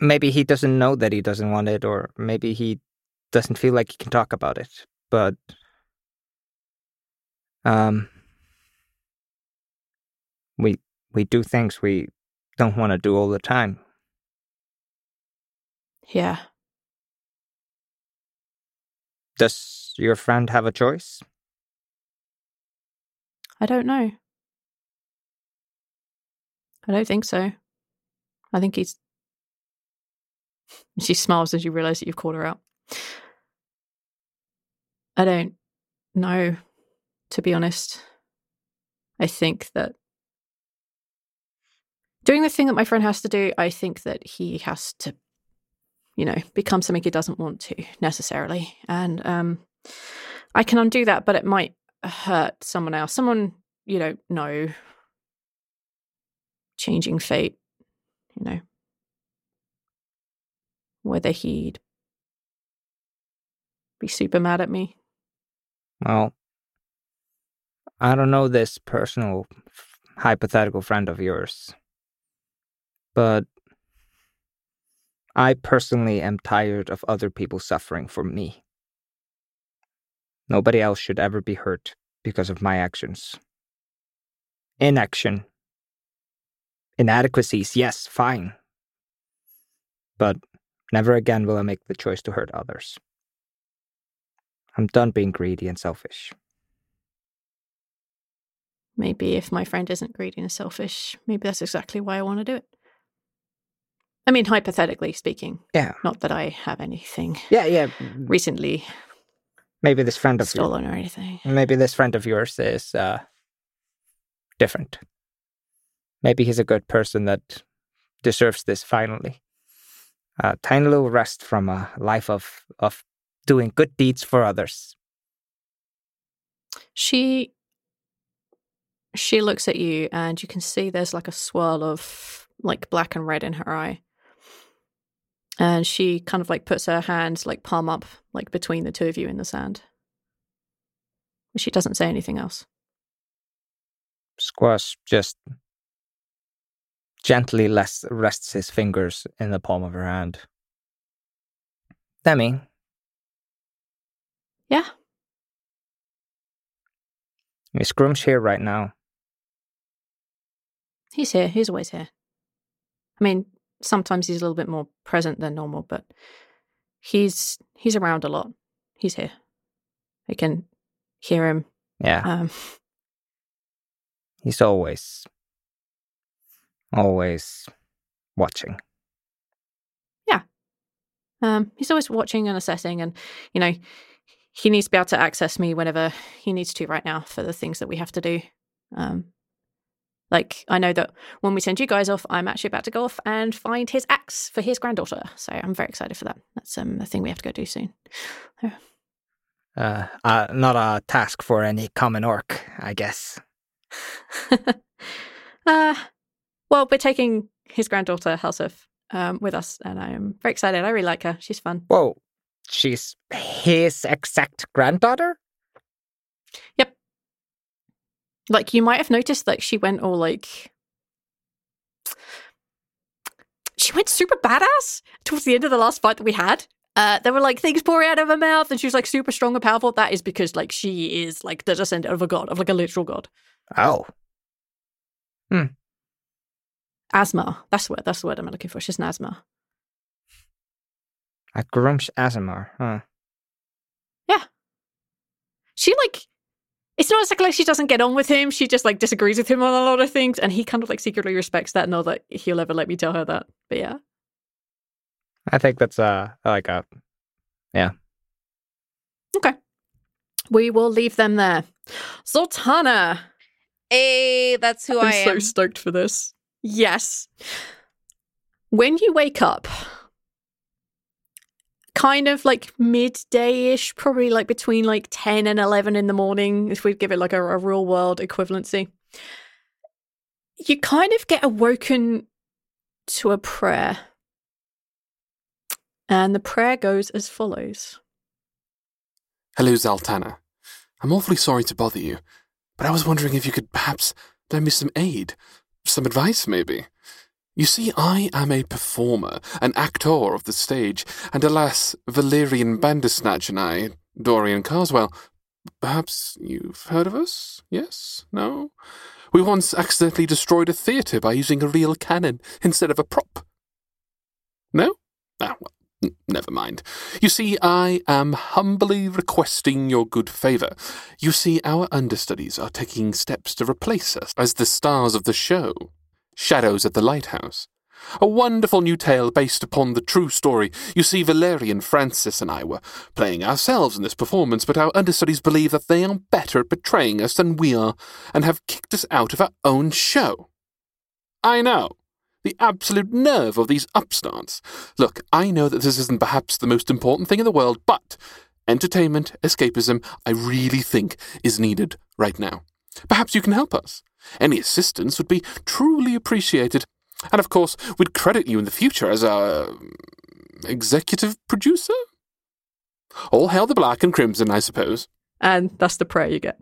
C: maybe he doesn't know that he doesn't want it, or maybe he doesn't feel like he can talk about it. But, um, we we do things we don't want to do all the time.
B: yeah,
C: Does your friend have a choice?
B: I don't know. I don't think so. I think he's. She smiles as you realize that you've called her out. I don't know, to be honest. I think that doing the thing that my friend has to do, I think that he has to, you know, become something he doesn't want to necessarily. And um, I can undo that, but it might hurt someone else, someone you don't know, changing fate, you know, whether he'd be super mad at me.
C: Well, I don't know this personal hypothetical friend of yours, but I personally am tired of other people suffering for me. Nobody else should ever be hurt because of my actions. Inaction. Inadequacies, yes, fine. But never again will I make the choice to hurt others. I'm done being greedy and selfish.
B: Maybe if my friend isn't greedy and selfish, maybe that's exactly why I want to do it. I mean, hypothetically speaking.
C: Yeah.
B: Not that I have anything
C: Yeah, yeah.
B: recently
C: Maybe this friend of yours,
B: stolen or anything.
C: maybe this friend of yours is uh, different. Maybe he's a good person that deserves this finally. A tiny little rest from a life of of doing good deeds for others.
B: She she looks at you and you can see there's like a swirl of like black and red in her eye. And she kind of like puts her hands like palm up like between the two of you in the sand. She doesn't say anything else.
C: Squash just gently less rests his fingers in the palm of her hand. Demi,
B: Yeah.
C: is Gruumsh here right now?
B: He's here. He's always here. I mean, sometimes he's a little bit more present than normal, but he's he's around a lot. He's here. I can hear him.
C: Yeah,
B: Um,
C: he's always, always watching. Yeah.
B: Um, he's always watching and assessing, and you know, he needs to be able to access me whenever he needs to right now for the things that we have to do. Um, like I know that when we send you guys off, I'm actually about to go off and find his axe for his granddaughter. So I'm very excited for that. That's um, the thing we have to go do soon.
C: Uh, uh, not a task for any common orc, I guess. [laughs]
B: uh, well, we're taking his granddaughter, Helseth, um, with us, and I am very excited. I really like her. She's fun.
C: Whoa, she's his exact granddaughter?
B: Yep. Like, you might have noticed that she went all like. She went super badass towards the end of the last fight that we had. Uh, there were like things pouring out of her mouth, and she was like super strong and powerful. That is because like she is like the descendant of a god, of like a literal god.
C: Oh,
B: Asma. That's the word. That's the word I'm looking for. She's an Aasimar.
C: a Gruumsh Aasimar, huh? Yeah.
B: She like it's not exactly like she doesn't get on with him she just like disagrees with him on a lot of things and he kind of like secretly respects that not that he'll ever let me tell her that but yeah
C: I think that's uh like a yeah.
B: okay we will leave them there Zaltanna
F: Hey, that's who
B: i'm
F: I
B: so
F: am.
B: stoked for this yes. When you wake up kind of like midday-ish probably like between like 10 and 11 in the morning if we give it like a, a real world equivalency you kind of get awoken to a prayer. And the prayer goes as follows.
G: Hello, Zaltanna. I'm awfully sorry to bother you, but I was wondering if you could perhaps lend me some aid, some advice, maybe. You see, I am a performer, an actor of the stage, and alas, Valerian Bandersnatch and I, Dorian Carswell, perhaps you've heard of us? Yes? No? We once accidentally destroyed a theatre by using a real cannon instead of a prop. No? Ah, well, never mind. You see, I am humbly requesting your good favour. You see, our understudies are taking steps to replace us as the stars of the show Shadows at the Lighthouse. A wonderful new tale based upon the true story. You see, Valerian, Francis, and I were playing ourselves in this performance, but our understudies believe that they are better at betraying us than we are, and have kicked us out of our own show. I know. The absolute nerve of these upstarts. Look, I know that this isn't perhaps the most important thing in the world, but entertainment, escapism, I really think is needed right now. Perhaps you can help us. Any assistance would be truly appreciated. And of course, we'd credit you in the future as our um, executive producer? All hail the black and crimson, I suppose.
B: and that's the prayer you get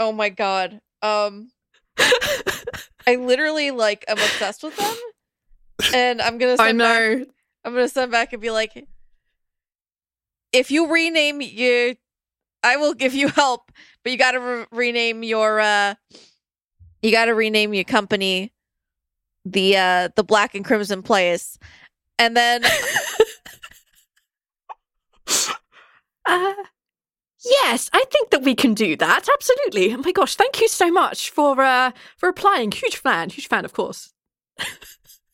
F: Oh my god. Um [laughs] I literally like am obsessed with them. and I'm gonna. [laughs]
B: I
F: Send back,
B: know.
F: I'm gonna send back and be like, if you rename your, I will give you help, but you got to re- rename your. uh You got to rename your company, the uh the Black and Crimson Place, and then [laughs]
B: Uh, yes, I think that we can do that. Absolutely. Oh my gosh, thank you so much for uh for applying. Huge fan, huge fan, of course.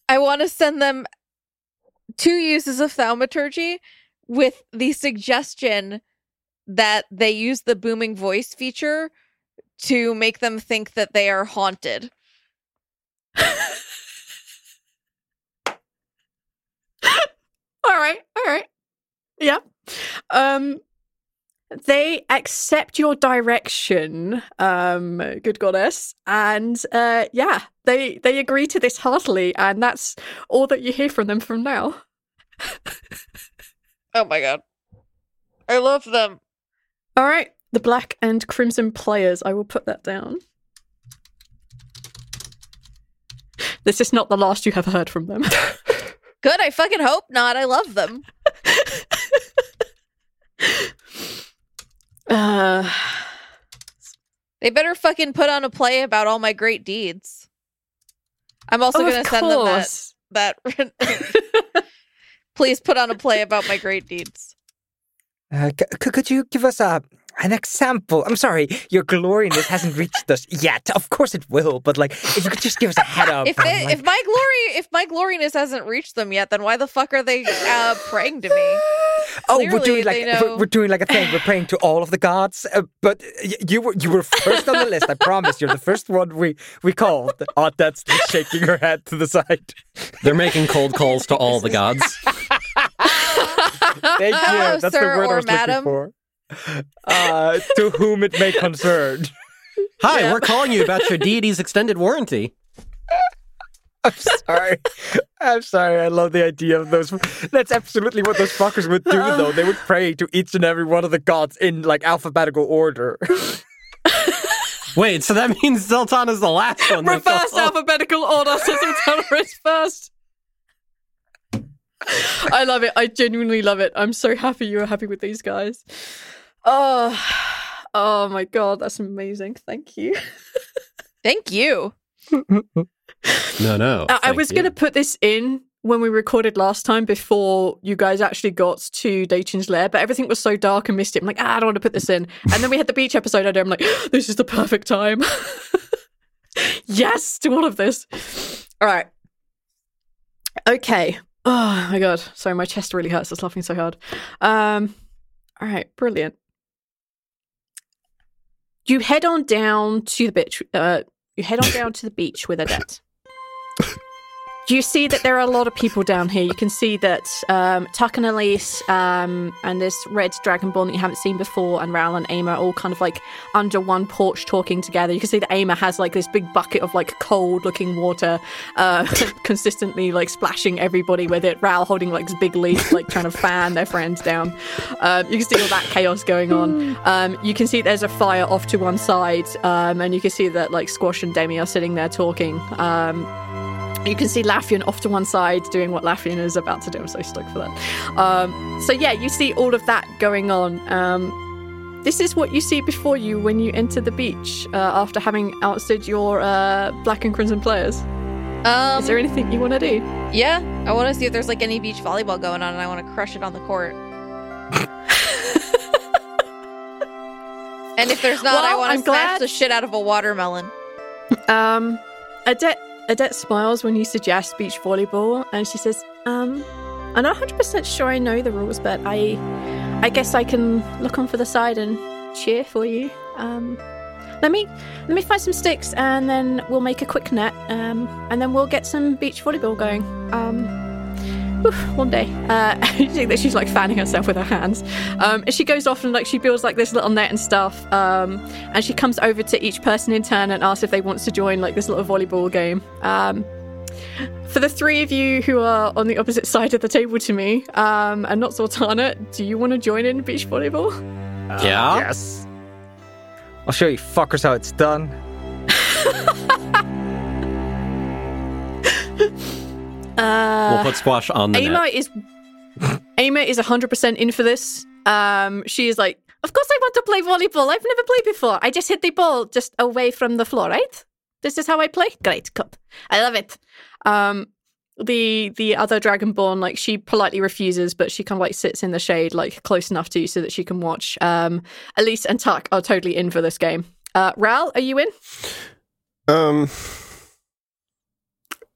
F: I want to send them two uses of thaumaturgy with the suggestion that they use the booming voice feature to make them think that they are haunted. [laughs]
B: All right, all right. Yeah. Um they accept your direction, um, good goddess, and uh yeah, they they agree to this heartily, and that's all that you hear from them from now. [laughs]
F: Oh my god. I love them.
B: All right, the black and crimson players, I will put that down. This is not the last you have heard from them. [laughs]
F: Good, I fucking hope not. I love them. [laughs]
B: uh
F: They better fucking put on a play about all my great deeds. I'm also
B: Oh,
F: going to send them that that [laughs] [laughs] Please put on a play about my great deeds.
C: Uh, c- c- could you give us a an example? I'm sorry, your gloriness hasn't reached us yet. Of course it will, but like, if you could just give us a head up.
F: If
C: on,
F: they,
C: like-
F: if my glory if my gloriness hasn't reached them yet, then why the fuck are they uh, praying to me?
C: oh, we're doing like we're,
F: know-
C: we're doing like a thing. We're praying to all of the gods, uh, but y- you were you were first on the list. I promise. You're the first one we we called. Oh, that's shaking her head to the side.
E: They're making cold calls to all the gods. [laughs]
C: Thank you.
F: Hello, [laughs]
C: That's
F: sir
C: the word I
F: or
C: was
F: madam.
C: looking for. Uh, to whom it may concern.
E: Hi, we're calling you about your deity's extended warranty.
C: I'm sorry. I'm sorry. I love the idea of those. That's absolutely what those fuckers would do, though. They would pray to each and every one of the gods in like alphabetical order. [laughs]
E: Wait, so that means Zaltanna's the last one. they
B: Reverse
E: call.
B: alphabetical order, so Zaltanna is [laughs] first. I love it. I genuinely love it. I'm so happy you are happy with these guys. Oh, [sighs] oh my god, that's amazing. Thank you.
F: Thank you. [laughs]
E: No, no.
B: I- I was
E: you.
B: going to put this in when we recorded last time before you guys actually got to Dayton's lair, but everything was so dark and misty. I'm like, ah, I don't want to put this in. And then we had the beach episode idea. I'm like, [gasps] this is the perfect time. [laughs] yes to all of this. All right. Okay. Oh my god. Sorry, my chest really hurts. I was laughing so hard. Um. All right. Brilliant. You head on down to the beach. Uh, you head on [laughs] down to the beach with Odette. Do you see that there are a lot of people down here. You can see that um, Tuck and Elise um, and this red dragonborn that you haven't seen before, and Rhal and Ama all kind of like under one porch talking together. You can see that Ama has like this big bucket of like cold looking water, uh, [laughs] consistently like splashing everybody with it. Rhal holding like this big leaf, like trying to fan their friends down. Um, you can see all that chaos going on. Um, you can see there's a fire off to one side, um, and you can see that like Squash and Demi are sitting there talking. Um, you can see Laffian off to one side doing what Laffian is about to do. I'm so stoked for that. Um, so yeah, you see all of that going on. Um, this is what you see before you when you enter the beach uh, after having ousted your uh, black and crimson players.
F: Um,
B: is there anything you want to do?
F: Yeah, I want to see if there's like any beach volleyball going on, and I want to crush it on the court. [laughs] and if there's not, I want to smash
B: glad-
F: the shit out of a watermelon.
B: Um, Adette, Adette smiles when you suggest beach volleyball, and she says, "Um, I'm not 100 percent sure I know the rules, but I, I guess I can look on for the side and cheer for you. Um, let me let me find some sticks, and then we'll make a quick net. Um, and then we'll get some beach volleyball going. Um." Oof, One day, uh, [laughs] you that she's like fanning herself with her hands. Um, and she goes off and like she builds like this little net and stuff. Um, and she comes over to each person in turn and asks if they want to join like this little volleyball game. Um, for the three of you who are on the opposite side of the table to me, um, and not Zaltanna, do you want to join in beach volleyball?
E: Yeah?
C: Yes. I'll show you fuckers how it's done. [laughs]
B: Uh,
E: we'll put Squash on the
B: Ama
E: net.
B: is Ama is 100% in for this. Um, she is like, of course I want to play volleyball. I've never played before. I just hit the ball just away from the floor, right? This is how I play. Great, good. I love it. Um, the the other dragonborn, like she politely refuses, but she kind of like sits in the shade, like close enough to you so that she can watch. Um, Elise and Tuck are totally in for this game. Uh, Rhal, are you in?
D: Um,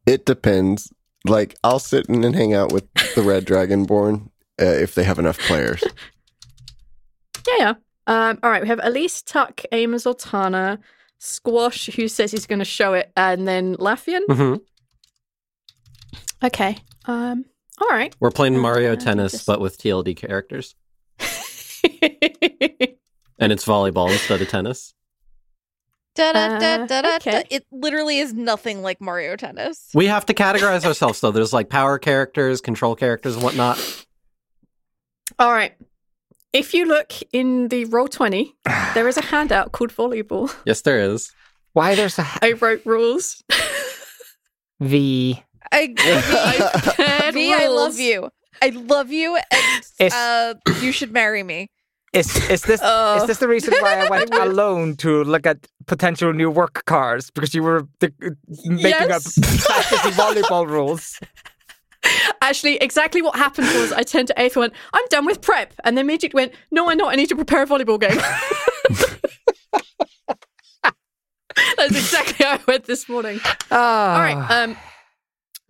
D: it depends. Like, I'll sit in and hang out with the Red [laughs] Dragonborn uh, if they have enough players. [laughs]
B: Yeah, yeah. Um, all right, we have Elise, Tuck, Amos, Ortana, Squash, who says he's going to show it, and then Laffian.
E: Mhm.
B: Okay. Um. All right.
E: We're playing Mario
B: Uh,
E: Tennis,
B: just-
E: but with TLD characters, [laughs] and it's volleyball instead of tennis.
F: Da, da, da, da, da,
B: okay.
F: It literally is nothing like Mario Tennis.
E: We have to categorize ourselves, though. There's like power characters, control characters, and whatnot.
B: all right. If you look in the roll twenty, [sighs] there is a handout called volleyball.
E: Yes, there is.
C: Why there's a
B: I wrote rules.
C: V?
F: I, [laughs]
B: I [laughs] prepared
F: V, I love you. I love you, and uh, you should marry me.
C: Is is this
B: Oh.
C: is this the reason why I went [laughs] alone to look at potential new work cars because you were the, making up
B: Yes. [laughs]
C: fantasy volleyball rules?
B: Actually, exactly what happened was I turned to Eyþór and went, I'm done with prep. And then immediately went, No, I'm not. I need to prepare a volleyball game. [laughs] That's exactly how I went this morning.
C: Ah,
B: All right. Um,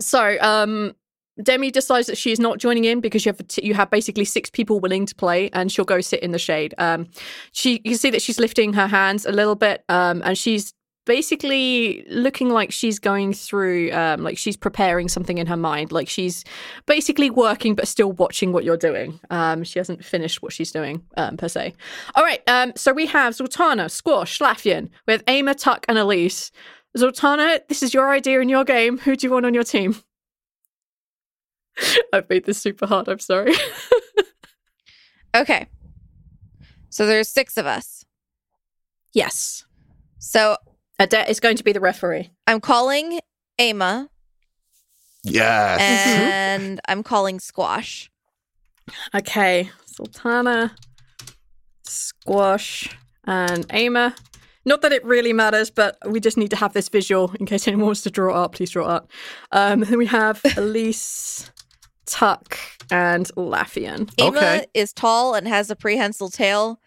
B: so um, Demi decides that she is not joining in because you have you have basically six people willing to play, and she'll go sit in the shade. Um, she you can see that she's lifting her hands a little bit, um, and she's basically looking like she's going through um, like she's preparing something in her mind like she's basically working but still watching what you're doing. Um, she hasn't finished what she's doing um, per se. All right um, so we have Zaltanna Squash Laffian with Ama Tuck and Elise. Zaltanna this is your idea in your game. Who do you want on your team [laughs] I've made this super hard I'm sorry [laughs]
F: Okay. So there's six of us.
B: yes
F: So
B: Adette is going to be the referee
F: I'm calling Ama
D: Yes.
F: and [laughs] I'm calling Squash.
B: Okay, Zaltanna, Squash, and Ama. Not that it really matters, but we just need to have this visual in case anyone wants to draw it up. Please draw it up. Um, then we have Elise, Tuck, and Laffian.
F: Ama
E: Okay.
F: is tall and has a prehensile tail,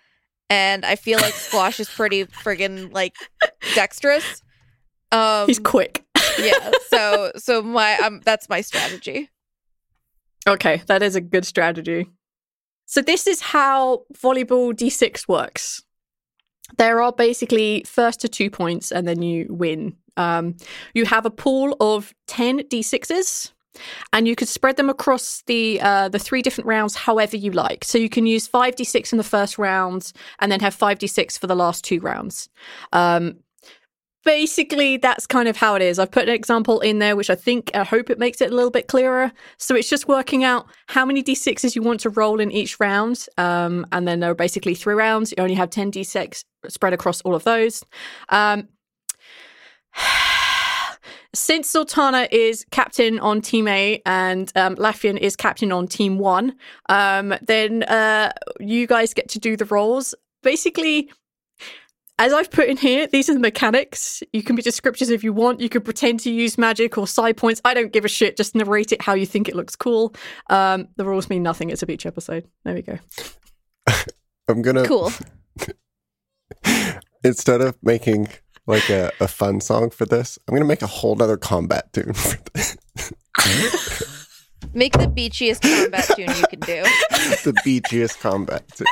F: and I feel like Squash is pretty friggin' like dexterous. Um,
B: He's quick. [laughs]
F: yeah. So so my um that's my strategy.
B: Okay, that is a good strategy. So this is how volleyball D6 works. There are basically first to two points, and then you win. Um, you have a pool of ten D6s, and you could spread them across the uh, the three different rounds however you like. So you can use five D6 in the first round, and then have five D6 for the last two rounds. Um, basically that's kind of how it is. I've put an example in there which i think i hope it makes it a little bit clearer. So it's just working out how many d6s you want to roll in each round. Um, and then there are basically three rounds. You only have 10 d6 spread across all of those. Um, since Zaltanna is captain on team A and um, Laffian is captain on team one, um, then uh, you guys get to do the roles. Basically, as I've put in here, these are the mechanics. You can be descriptive if you want. You can pretend to use magic or side points. I don't give a shit. Just narrate it how you think it looks cool. Um, the rules mean nothing. It's a beach episode. There we go. [laughs]
D: I'm gonna
F: Cool. [laughs]
D: instead of making like a, a fun song for this, I'm gonna make a whole other combat tune for this.
F: Make the beachiest combat tune you can do. [laughs]
D: the beachiest combat tune.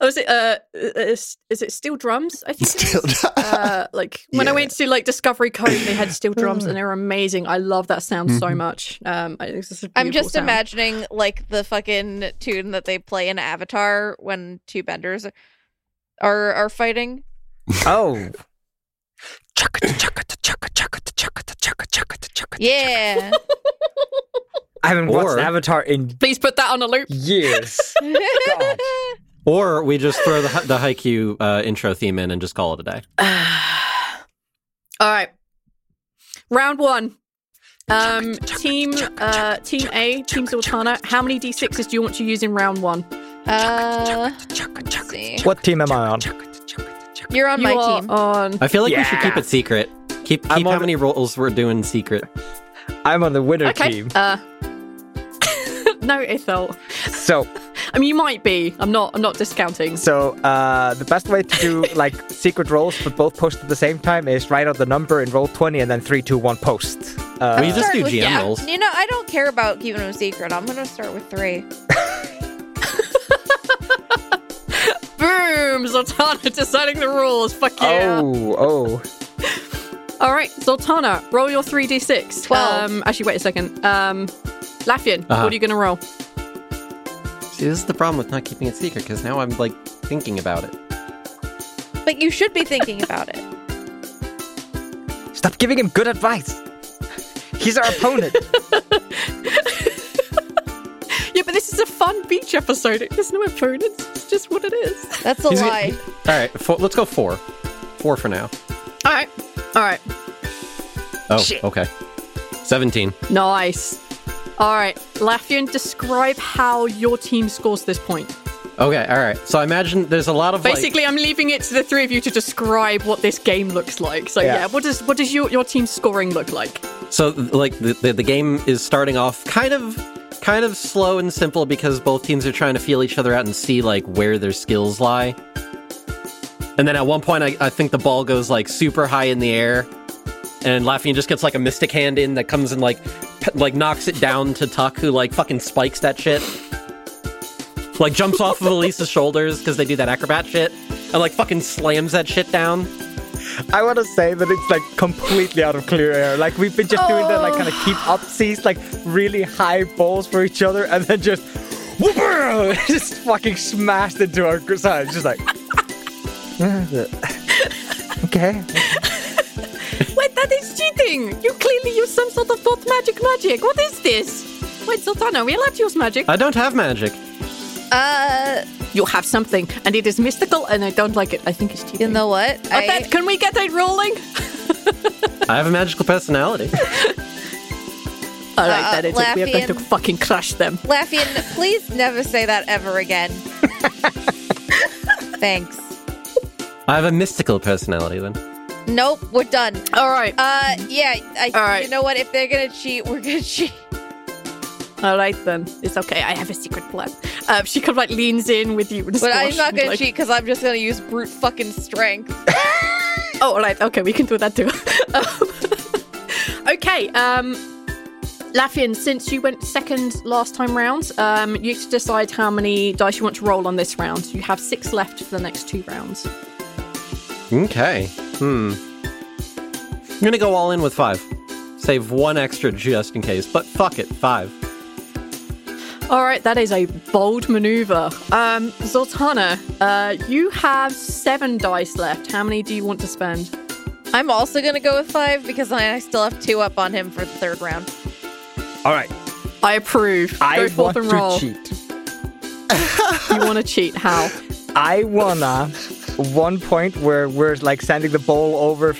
B: Oh, is it? Uh, is, is it steel drums? I think. it
D: Steel
B: is.
D: drum.
B: Uh, like when I went to like Discovery Cove, they had steel drums [sighs] and they were amazing. I love that sound so
D: Mhm.
B: much. Um, I think this is a
F: I'm just
B: sound.
F: imagining like the fucking tune that they play in Avatar when two benders are are fighting. [laughs]
C: Oh,
F: Yeah.
C: I haven't watched Avatar in
B: Please put that on a loop.
C: years. God. [laughs]
E: Or we just throw the the Haikyuu uh, intro theme in and just call it a day. [sighs]
B: All right. Round one. Um, team, uh, team A, Team Zaltanna. How many d6s do you want to use in round one?
F: Uh, let's see.
C: What team am I on?
F: You're on
B: You
F: my team.
B: on.
E: I feel like we should keep it secret. Keep
C: I'm
E: keep
C: on
E: how
C: the-
E: many rolls we're doing secret.
C: I'm on the winner
B: Okay.
C: team.
B: Uh, [laughs] no, Ithel.
C: So,
B: I mean, you might be. I'm not. I'm not discounting.
C: so uh, the best way to do [laughs] like secret rolls, but both post at the same time, is write out the number and roll twenty, and then three, two, one, post. Uh,
E: we just
F: Start
E: do
F: with-
E: GM
F: yeah.
E: rolls.
F: You know, I don't care about keeping them secret. I'm gonna start with three. [laughs]
B: Boom! Zaltanna [laughs] deciding the rules. Fuck yeah.
C: Oh, oh. [laughs]
B: All right, Zaltanna, roll your 3d6.
F: Twelve.
B: Um, actually, wait a second. Um, Laffian,
E: Uh-huh.
B: what are you going to roll?
E: See, this is the problem with not keeping it secret because now I'm like thinking about it.
F: But you should be thinking about it.
C: Stop giving him good advice. He's our opponent. [laughs]
B: a fun beach episode. There's no opponents. It's just what it is.
F: That's a
E: He's gonna-
F: lie.
E: All right, four, let's go four. Four for now.
B: All right. All right.
E: Oh, okay. Seventeen.
B: Nice. All right. Laffian, describe how your team scores this point.
E: Okay, all right. So I imagine there's a lot of like-
B: Basically, I'm leaving it to the three of you to describe what this game looks like. So yeah,
C: Yeah.
B: what does what does your, your team's scoring look like?
E: So like the, the the game is starting off kind of kind of slow and simple because both teams are trying to feel each other out and see like where their skills lie. And then at one point I, I think the ball goes like super high in the air and Lafayette just gets like a mystic hand in that comes and like like knocks it down to Tuck who like fucking spikes that shit. Like jumps off of Elisa's shoulders because they do that acrobat shit and like fucking slams that shit down.
C: I want to say that it's like completely out of clear air. Like we've been just doing the like kind of oh. keep up seas, like really high balls for each other, and then just whoop, [laughs] just fucking smashed into our side. Just like [laughs] okay.
B: Wait, that is cheating! You clearly use some sort of thought magic magic. What is this? Wait, Zaltanna, are we allowed to use magic?
E: I don't have magic.
F: Uh,
B: you have something, and it is mystical, and I don't like it. I think it's cheating.
F: you know what?
B: I bet, can we get it rolling?
E: I have a magical personality. [laughs]
B: All right,
F: Uh,
B: that is it. We are going to fucking crush them.
F: Laffian, please never say that ever again. [laughs] Thanks.
E: I have a mystical personality then.
F: Nope, we're done.
B: All right.
F: Uh, yeah. I,
B: All right.
F: You know what? If they're gonna cheat, we're gonna [laughs] cheat.
B: All right then. It's okay. I have a secret plan. Uh, she kind of like leans in with you.
F: But I'm not gonna
B: like-
F: cheat because I'm just gonna use brute fucking strength. [laughs]
B: Oh, all right. Okay, we can do that too. um, [laughs] okay. Um, Laffian, since you went second last time round, um, you get to decide how many dice you want to roll on this round. You have six left for the next two rounds.
E: Okay. Hmm. I'm gonna go all in with five. Save one extra just in case, but fuck it, five.
B: All right, that is a bold maneuver. Um, Zaltanna, uh, you have seven dice left. How many do you want to spend?
F: I'm also gonna go with five because I still have two up on him for the third round.
C: All right.
B: I approve.
C: I
B: Go forth
C: want
B: and
C: to
B: roll.
C: cheat.
B: You want to cheat? How?
C: I wanna one point where we're like sending the ball over.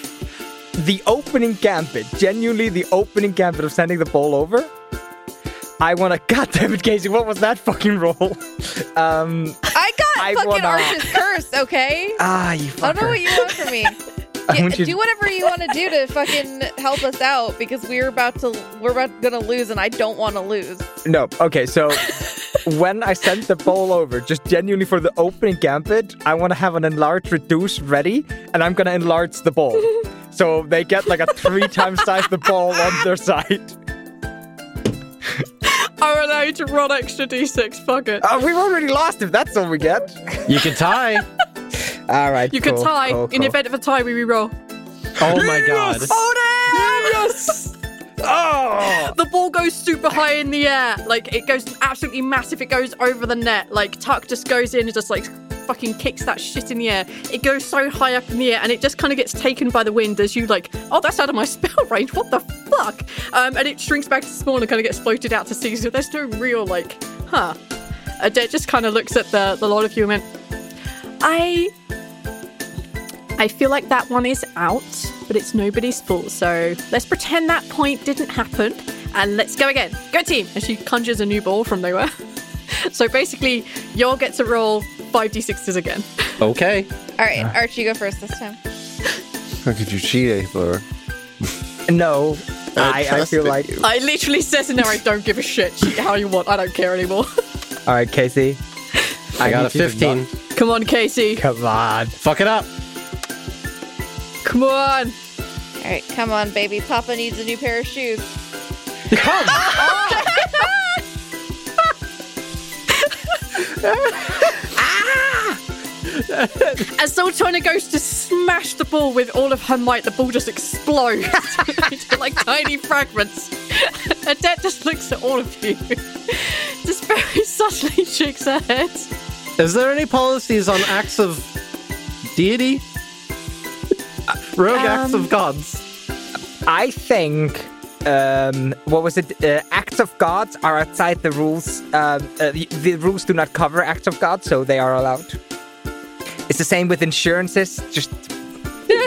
C: The opening gambit, genuinely the opening gambit of sending the ball over. I wanna. [laughs] God damn it, Casey! What was that fucking roll? Um.
F: I got
C: I
F: fucking
C: wanna-
F: Arch's curse, okay?
C: Ah, you fucking-
F: I don't know what you want from me. [laughs] Yeah,
C: want you
F: do whatever you want to do to fucking help us out because we're about to we're about gonna lose and I don't want to lose.
C: No. Okay. So when I send the ball over, just genuinely for the opening gambit, I want to have an enlarged reduce ready, and I'm gonna enlarge the ball, [laughs] so they get like a three times size the ball on their side.
B: I allow you to roll extra d6. Fuck it.
C: Uh, oh, we've already lost if that's all we get.
E: You can tie. [laughs]
C: All right.
B: You can tie.
C: cool,
B: In the event of a tie, we re-roll.
E: oh my god.
B: Yes!
C: Oh!
B: The ball goes super high in the air. Like, it goes absolutely massive. It goes over the net. Like, Tuck just goes in and just, like, fucking kicks that shit in the air. It goes so high up in the air and it just kind of gets taken by the wind as you, like, oh, that's out of my [laughs] spell range. What the fuck? Um, and it shrinks back to small and kind of gets floated out to sea. So there's no real, like, huh. Adet just kind of looks at the, the lot of you and went, I. I feel like that one is out, but it's nobody's fault. So let's pretend that point didn't happen and let's go again. Go team! And she conjures a new ball from nowhere. [laughs] so basically, you'll get to roll 5d6s again. [laughs]
E: Okay.
F: All right, Archie, go first this time.
D: How could you cheat, Eyþór? [laughs]
C: No, I, I feel like.
B: I literally says in there, I don't give a shit. Cheat how you want. I don't care anymore.
C: All right, Casey.
E: I got a
C: need you to
E: 15.
B: Come on, Casey.
C: Come on.
E: Fuck it up.
B: Come on.
F: All right, come on, baby. Papa needs a new pair of shoes. Come! [laughs] Ah!
B: As Zaltanna goes to smash the ball with all of her might, the ball just explodes into like tiny fragments. Adet just looks at all of you, just very subtly shakes her head.
E: Is there any policies on acts of deity? Rogue acts
B: Um,
E: of gods.
C: I think. Um, what was it? Uh, acts of gods are outside the rules. Um, uh, the, the rules do not cover acts of God, so they are allowed. It's the same with insurances. Just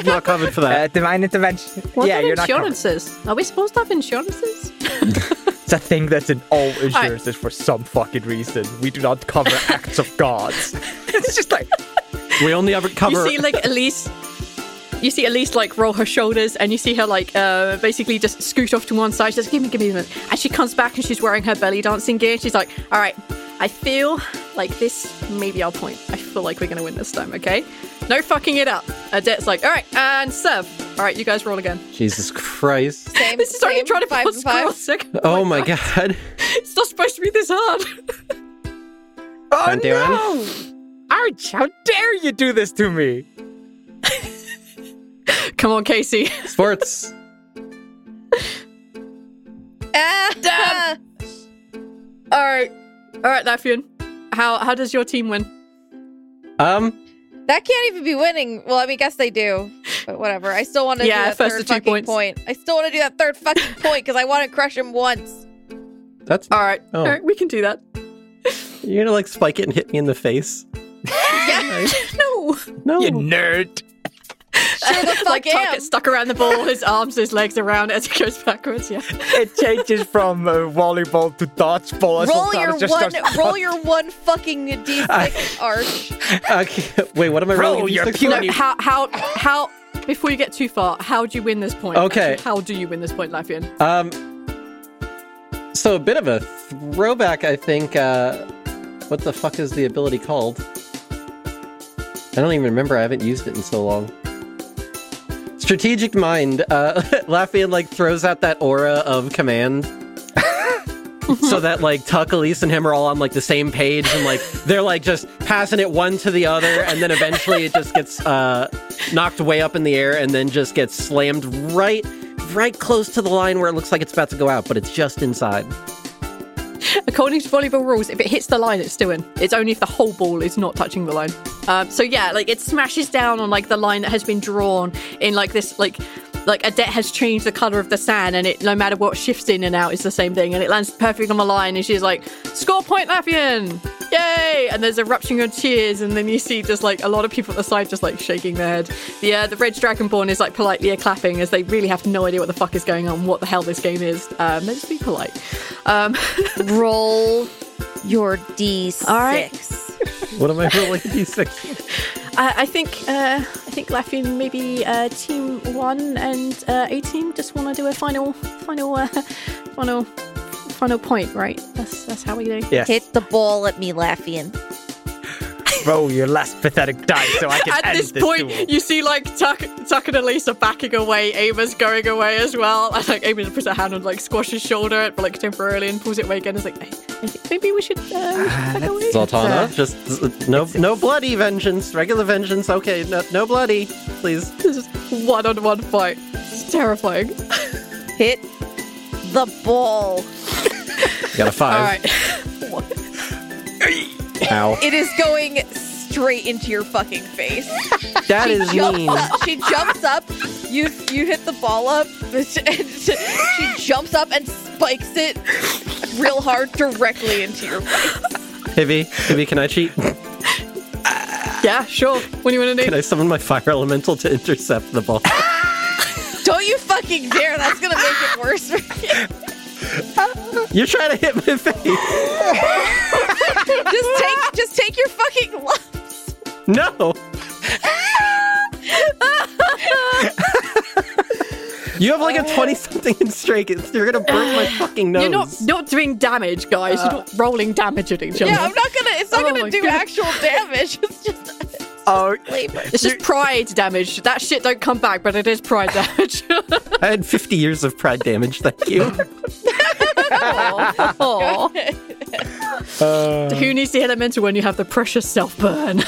E: Not covered for [laughs]
C: uh,
E: that.
C: divine intervention.
B: What
C: yeah, you're not. covered.
B: insurances? Are we supposed to have insurances?
C: It's a thing that's in all [laughs] insurances for some fucking reason. We do not cover acts of gods. [laughs] it's just like
E: we only ever cover.
B: You see, like Elise. You see Elise like roll her shoulders, and you see her like uh, basically just scoot off to one side. She says, "Give me, give me a minute." And she comes back, and she's wearing her belly dancing gear. She's like, "All right, I feel like this may be our point. I feel like we're gonna win this time. Okay, no fucking it up." Adet's like, "All right, and serve. All right, you guys roll again."
E: Jesus Christ.
F: Same.
B: This is only
F: same,
B: trying to
F: five and five.
B: second.
E: Oh my god. [laughs]
B: It's not supposed to be this hard.
C: oh no! Arch, how dare you do this to me? [laughs]
B: Come on, Casey.
E: Sports. [laughs]
F: Ah,
B: All right, all right, Laffian. How how does your team win?
E: Um,
F: that can't even be winning. Well, I mean, guess they do, but whatever. I still want to
B: Yeah,
F: do that
B: first
F: third
B: to two
F: fucking
B: points.
F: point. I still want to do that third fucking point because I want to crush him once.
E: that's.
B: All right,
E: Oh.
B: all right, we can do that.
E: You're gonna like spike it and hit me in the face. [laughs]
F: Yeah, [laughs]
B: No.
E: No.
C: You nerd.
F: Sure the [laughs] fuck
B: like Tuck
F: am.
B: gets stuck around the ball, his arms, his legs around as he goes backwards. Yeah. [laughs]
C: It changes from uh, volleyball to dodgeball. as
F: Roll your
C: just
F: one.
C: starts-
F: Roll [laughs] your one fucking d6 arch.
E: Okay, Wait, what am I
C: Roll
E: rolling?
C: your
E: D6?
B: No, how how how? Before you get too far, how do you win this point?
E: Okay.
B: Actually, how do you win this point, Laffian?
E: Um, so a bit of a throwback, I think. Uh, what the fuck is the ability called? I don't even remember. I haven't used it in so long. Strategic mind. Uh, [laughs] Lafayette like throws out that aura of command. [laughs] so that like Tuck, Elise, and him are all on like the same page, and like they're like just passing it one to the other, and then eventually it just gets uh, knocked way up in the air, and then just gets slammed right, right close to the line where it looks like it's about to go out, but it's just inside. [laughs]
B: According to volleyball rules, if it hits the line, it's still in. It's only if the whole ball is not touching the line. Um, so yeah, like it smashes down on like the line that has been drawn in like this like like a debt has changed the color of the sand, and it no matter what shifts in and out is the same thing, and it lands perfect on the line, and she's like, "Score point, Laffian! Yay!" And there's eruption of cheers, and then you see just like a lot of people at the side just like shaking their head. The uh, the red dragonborn is like politely clapping as they really have no idea what the fuck is going on, what the hell this game is. Um, they're just be polite. Um, [laughs]
F: Roll your d6.
B: All right.
E: What am I rolling? [laughs] D6.
B: I, I think uh, I think Laffian maybe uh, team one and uh, A team just want to do a final final uh, [laughs] final final point, right? That's that's how we do.
C: Yes.
F: Hit the ball at me, Laffian.
C: Roll your last pathetic dice so I can [laughs]
B: At
C: end
B: this At
C: this
B: point,
C: duel.
B: you see like Tuck, Tuck and Elise are backing away. Ava's going away as well. And like Ava puts her hand on like Squash's shoulder, but like temporarily, and pulls it away again. It's like, hey, I think maybe we should. Uh, we should back away.
E: Zaltanna, just uh, no, no bloody vengeance, regular vengeance. Okay, no, no bloody, please.
B: This is one on one fight. It's terrifying.
F: Hit the ball.
E: Got a
B: All
E: five.
B: right.
E: Ow.
F: It is going straight into your fucking face.
E: That is
F: Jump
E: mean.
F: up- she jumps up. You you hit the ball up, [laughs] and she jumps up and spikes it real hard directly into your face.
E: Hibby, Hibby, can I cheat? [laughs]
B: Yeah, sure. What do you want to do? Can?
E: I summon my fire elemental to intercept the ball? [laughs]
F: Don't you fucking dare. That's going to make it worse for you.
E: You're trying to hit my face.
F: Just take, just take your fucking gloves.
E: No. You have like a 20 something in strike. You're going to break my fucking nose.
B: You're not not doing damage, guys. You're not rolling damage at each other.
F: Yeah, I'm not going to, it's not
B: Oh
F: going to do
B: God.
F: actual damage. [laughs] It's just
C: Oh. [laughs]
B: It's just pride damage. That shit don't come back, but it is pride damage. [laughs]
E: I had 50 years of pride damage. Thank you. [laughs]
B: Aw. Uh, Who needs the elemental when you have the precious self burn?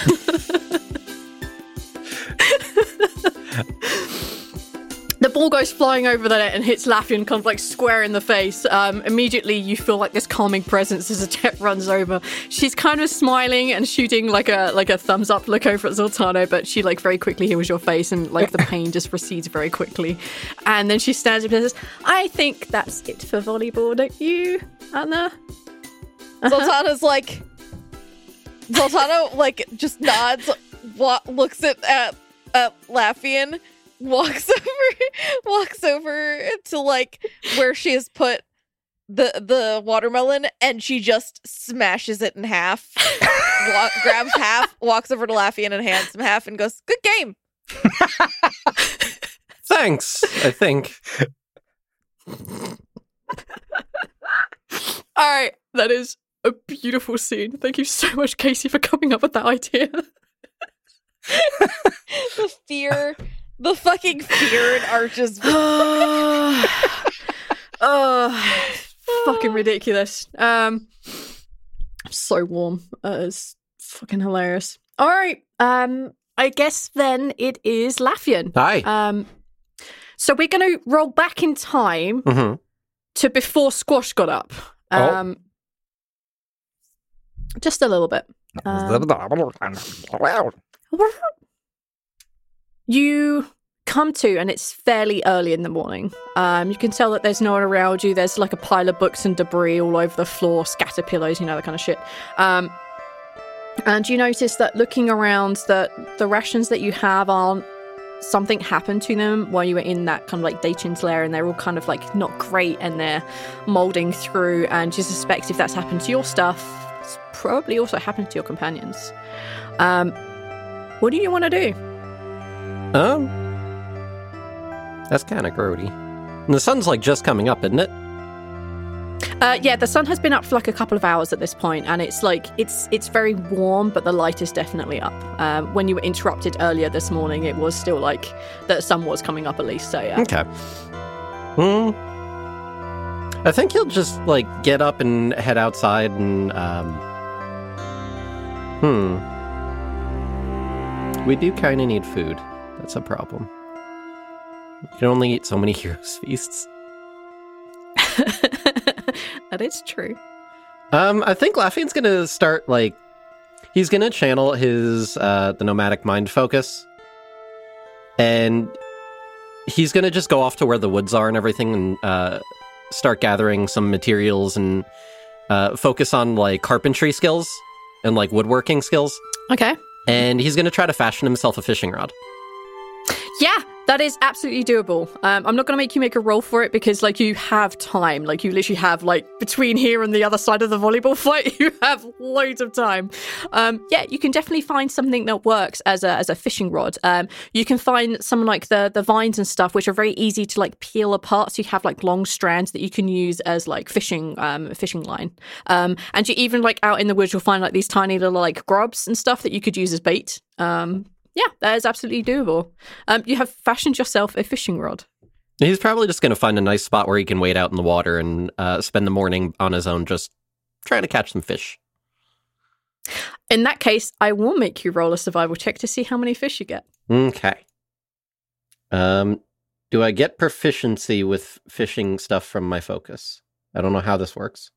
B: The ball goes flying over the net and hits Laffian kind of like square in the face. Um, immediately, you feel like this calming presence as a jet [laughs] runs over. She's kind of smiling and shooting like a like a thumbs up look over at Zaltanna, but she like very quickly hears your face and like the pain just recedes very quickly. And then she stands up and says, "I think that's it for volleyball, don't you, Anna?" [laughs]
F: Zaltanna's like Zaltanna like just nods, wa- looks at at, at Laffian, walks [laughs] over, walks over to like where she has put the the watermelon, and she just smashes it in half. wa- [laughs] grabs half, walks over to Laffian and hands him half, and goes, "Good game." [laughs]
E: Thanks, I think.
B: All right, that is a beautiful scene. Thank you so much, Casey, for coming up with that idea.
F: The fear, the fucking fear in Arch's.
B: oh, [sighs] [sighs] fucking [sighs] ridiculous. Um, so warm. Uh, it's fucking hilarious. All right. Um, I guess then it is Laffian.
E: Hi.
B: Um, so we're going to roll back in time
E: hmm
B: to before Squash got up.
C: Oh.
B: Um, just a little bit. [laughs] Um, you come to and it's fairly early in the morning. Um, you can tell that there's no one around you. There's like a pile of books and debris all over the floor scatter pillows you know that kind of shit. Um, and you notice that looking around that the rations that you have aren't something happened to them while you were in that kind of like Dachin's lair and they're all kind of like not great and they're molding through and you suspect if that's happened to your stuff it's probably also happened to your companions. Um, what do you want to do
E: Um, that's kind of grody. And the sun's like just coming up, isn't it?
B: Uh, yeah, the sun has been up for like a couple of hours at this point, and it's like it's it's very warm, but the light is definitely up. Um, when you were interrupted earlier this morning, it was still like the sun was coming up at least. So yeah,
E: Okay. Hmm. I think he'll just like get up and head outside and um. Hmm. We do kind of need food. That's a problem. You can only eat so many [laughs] heroes feasts. [laughs]
B: that is true.
E: Um, I think Laffian's gonna start like he's gonna channel his uh the nomadic mind focus, and he's gonna just go off to where the woods are and everything, and uh, start gathering some materials and uh, focus on like carpentry skills and like woodworking skills.
B: Okay.
E: And he's gonna try to fashion himself a fishing rod.
B: Yeah, that is absolutely doable. Um, I'm not going to make you make a roll for it because, like, you have time. Like, you literally have, like, between here and the other side of the volleyball [laughs] fight, you have loads of time. Um, yeah, you can definitely find something that works as a as a fishing rod. Um, you can find some like the the vines and stuff, which are very easy to like peel apart. So you have like long strands that you can use as like fishing um fishing line. Um, and you even like out in the woods, you'll find like these tiny little like grubs and stuff that you could use as bait. Um, yeah, that is absolutely doable. Um, you have fashioned yourself a fishing rod.
E: He's probably just gonna find a nice spot where he can wade out in the water and uh, spend the morning on his own, just trying to catch some fish.
B: In that case, I will make you roll a survival check to see how many fish you get.
E: Okay. Um, do I get proficiency with fishing stuff from my focus? I don't know how this works.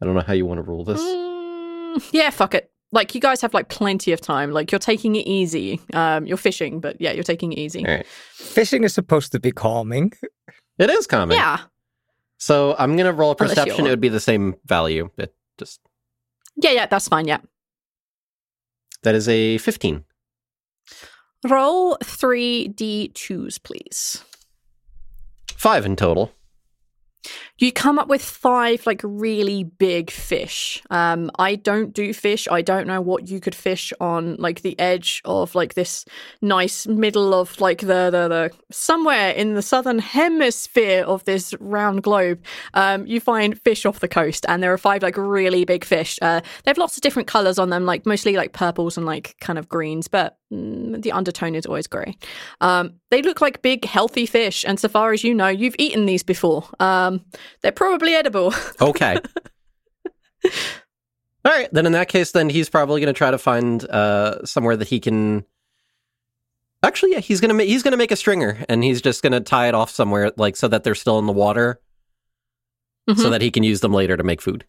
E: I don't know how you want to rule this.
B: Mm, yeah, fuck it. Like you guys have like plenty of time. Like you're taking it easy. Um, you're fishing, but yeah, you're taking it easy.
E: All right.
C: Fishing is supposed to be calming.
E: It is calming.
B: Yeah,
E: So I'm gonna roll a perception. It would be the same value, but just
B: yeah, yeah. That's fine. Yeah.
E: That is a 15.
B: Roll three d2s, please.
E: Five in total.
B: You come up with five like really big fish. Um, I don't do fish. I don't know what you could fish on like the edge of like this nice middle of like the the, the somewhere in the southern hemisphere of this round globe. Um, you find fish off the coast, and there are five like really big fish. Uh, they have lots of different colors on them, like mostly like purples and like kind of greens, but mm, the undertone is always grey. Um, they look like big, healthy fish, and so far as you know, you've eaten these before. They're probably edible. [laughs]
E: Okay. All right, then in that case, then he's probably going to try to find uh, somewhere that he can. Actually, yeah, he's gonna ma- he's gonna make a stringer, and he's just gonna tie it off somewhere, like so that they're still in the water, so
B: Mhm.
E: that he can use them later to make food.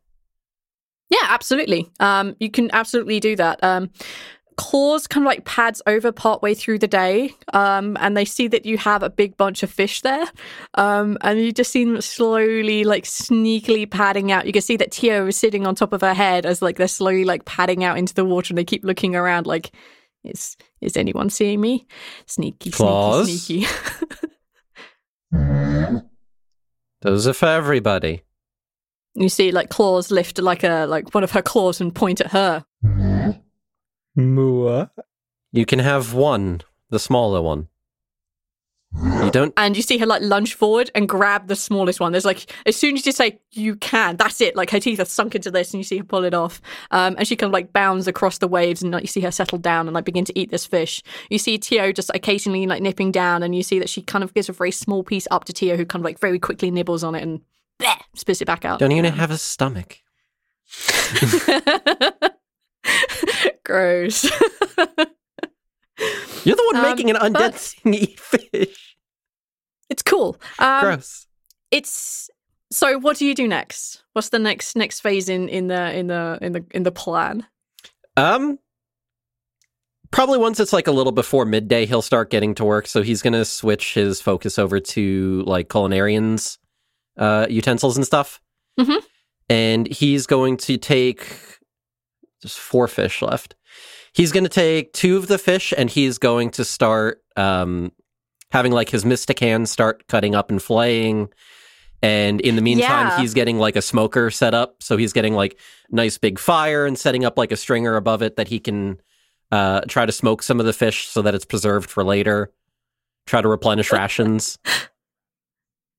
B: Yeah, absolutely. Um, you can absolutely do that. Um, Claws kind of like pads over partway through the day, um, and they see that you have a big bunch of fish there, um, and you just see them slowly, like sneakily padding out. You can see that Tio is sitting on top of her head as like they're slowly like padding out into the water, and they keep looking around, like, is is anyone seeing me? Sneaky,
E: Claws?
B: sneaky, sneaky. [laughs]
E: Those are for everybody.
B: you see like claws lift like a like one of her claws and point at her.
C: Mua.
E: You can have one, the smaller one. You don't.
B: and you see her like lunge forward and grab the smallest one. There's like as soon as you say you can, that's it. Like her teeth are sunk into this, and you see her pull it off. Um, and she kind of like bounds across the waves, and like you see her settle down and like begin to eat this fish. You see Tio just occasionally like nipping down, and you see that she kind of gives a very small piece up to Tio, who kind of like very quickly nibbles on it and bleh, spits it back out.
E: Don't even have a stomach. [laughs] [laughs]
B: Gross. [laughs]
E: You're the one
B: Um,
E: making an undead
B: but-
E: thing eat [laughs] fish.
B: it's cool. Um,
E: Gross.
B: it's so. What do you do next? What's the next next phase in in the in the in the in the plan?
E: Um, probably once it's like a little before midday, he'll start getting to work. So he's gonna switch his focus over to like culinarians, uh, utensils and stuff.
B: Mhm.
E: And he's going to take just four fish left. He's going to take two of the fish, and he's going to start um, having like his mystic hand start cutting up and flaying. And in the meantime,
B: Yeah.
E: he's getting like a smoker set up. So he's getting like nice big fire and setting up like a stringer above it that he can uh, try to smoke some of the fish so that it's preserved for later. Try to replenish [laughs] rations.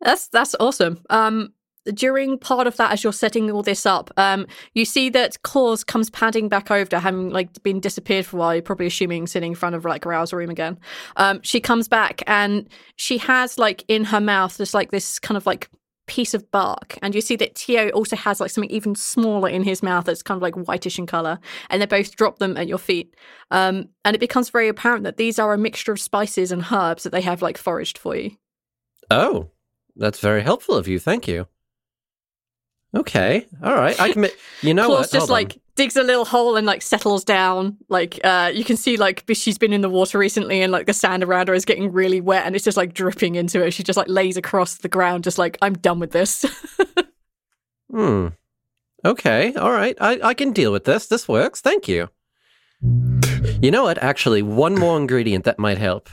B: That's that's awesome. Um, during part of that, as you're setting all this up, um, you see that Claus comes padding back over, having like been disappeared for a while. Probably assuming sitting in front of like Rhal's room again. Um, she comes back and she has like in her mouth just like this kind of like piece of bark, and you see that Tio also has like something even smaller in his mouth that's kind of like whitish in color, and they both drop them at your feet. Um, and it becomes very apparent that these are a mixture of spices and herbs that they have like foraged for you.
E: Oh, that's very helpful of you. Thank you. Okay. All right. I can. [laughs] You know
B: Claus
E: what?
B: just
E: Hold on.
B: like digs a little hole and like settles down. Like uh you can see like she's been in the water recently and like the sand around her is getting really wet and it's just like dripping into it. She just like lays across the ground, just like I'm done with this. [laughs]
E: Hmm. Okay. All right. I, I can deal with this. This works. Thank you. You know what? Actually, one more ingredient that might help.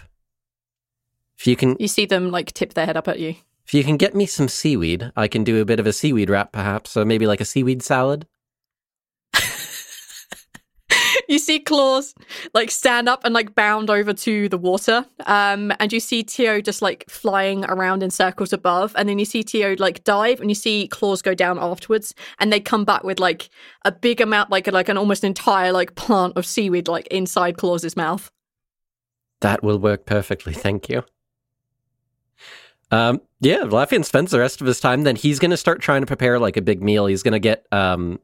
E: If you can,
B: you see them like tip their head up at you.
E: If you can get me some seaweed, I can do a bit of a seaweed wrap, perhaps, or maybe like a seaweed salad. [laughs]
B: you see Claws like stand up and like bound over to the water. Um, and you see Tio just like flying around in circles above. And then you see Tio like dive and you see Claws go down afterwards. And they come back with like a big amount, like like an almost entire like plant of seaweed like inside Claus's mouth.
E: That will work perfectly. Thank you. Um, yeah, Lafayette spends the rest of his time. Then he's going to start trying to prepare like a big meal. He's going to get. Um,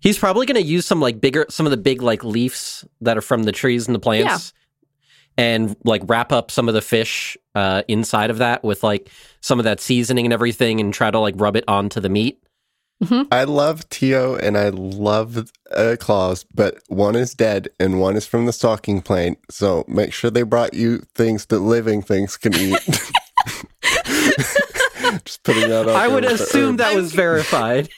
E: he's probably going to use some like bigger, some of the big like leaves that are from the trees and the plants, and like wrap up some of the fish uh, inside of that with like some of that seasoning and everything, and try to like rub it onto the meat.
D: I love Tio and I love uh, Claus, but one is dead and one is from the stalking plane. So make sure they brought you things that living things can eat. [laughs] [laughs] Just putting that out
E: I
D: there
E: would assume that was verified.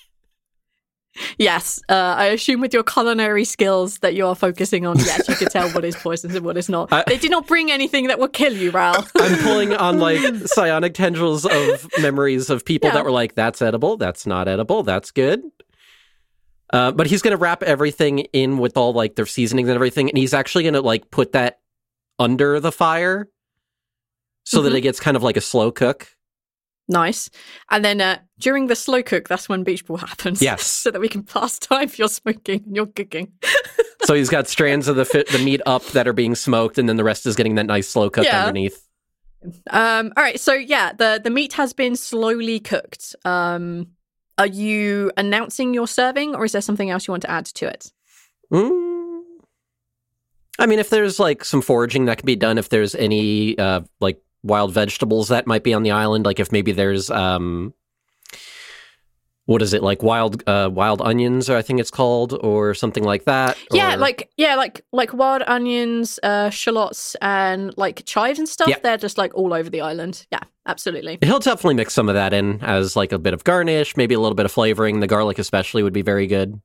B: Yes, uh, I assume with your culinary skills that you are focusing on. Yes, you could tell what is poisonous and what is not. [laughs]
E: I-
B: they did not bring anything that will kill you, Rhal. [laughs]
E: I'm pulling on like psionic tendrils of memories of people
B: Yeah.
E: that were like, that's edible, that's not edible, that's good. Uh, but he's going to wrap everything in with all like their seasonings and everything. And he's actually going to like put that under the fire so that
B: Mhm.
E: it gets kind of like a slow cook.
B: Nice. And then uh, during the slow cook, that's when beach ball [laughs] happens.
E: Yes.
B: so that we can pass time if you're smoking and you're cooking. [laughs]
E: So he's got strands of the fi- the meat up that are being smoked, and then the rest is getting that nice slow cook
B: Yeah.
E: underneath.
B: Um, all right, so yeah, the the meat has been slowly cooked. Um, are you announcing your serving, or is there something else you want to add to it?
E: Mm. I mean, if there's like some foraging that can be done, if there's any uh, like wild vegetables that might be on the island, like if maybe there's um, what is it like wild uh, wild onions, or I think it's called, or something like that.
B: Yeah,
E: or-
B: like yeah, like like wild onions, uh, shallots, and like chives and stuff.
E: Yeah.
B: They're just like all over the island. Yeah, absolutely.
E: he'll definitely mix some of that in as like a bit of garnish, maybe a little bit of flavoring. The garlic, especially, would be very good.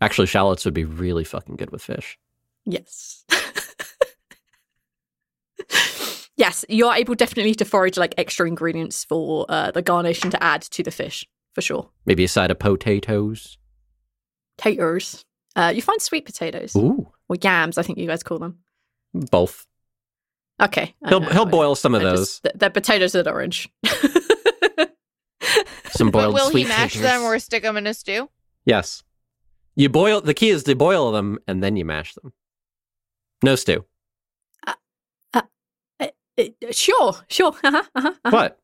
E: Actually, shallots would be really fucking good with fish.
B: Yes. [laughs] yes, you're able definitely to forage like extra ingredients for uh, the garnish and to add to the fish for sure.
E: Maybe a side of potatoes.
B: Taters. Uh, you find sweet potatoes
E: Ooh,
B: or yams. I think you guys call them.
E: both.
B: Okay,
E: He'll
B: know,
E: he'll boil some of
B: I
E: those.
B: just- they're potatoes that are orange. [laughs]
E: Some
F: But
E: boiled
F: will he mash
E: taters.
F: them or stick them in a stew?
E: Yes. You boil. The key is to boil them and then you mash them. No stew.
B: Uh, uh, sure, sure. [laughs] Uh-huh, uh-huh, uh-huh.
E: What?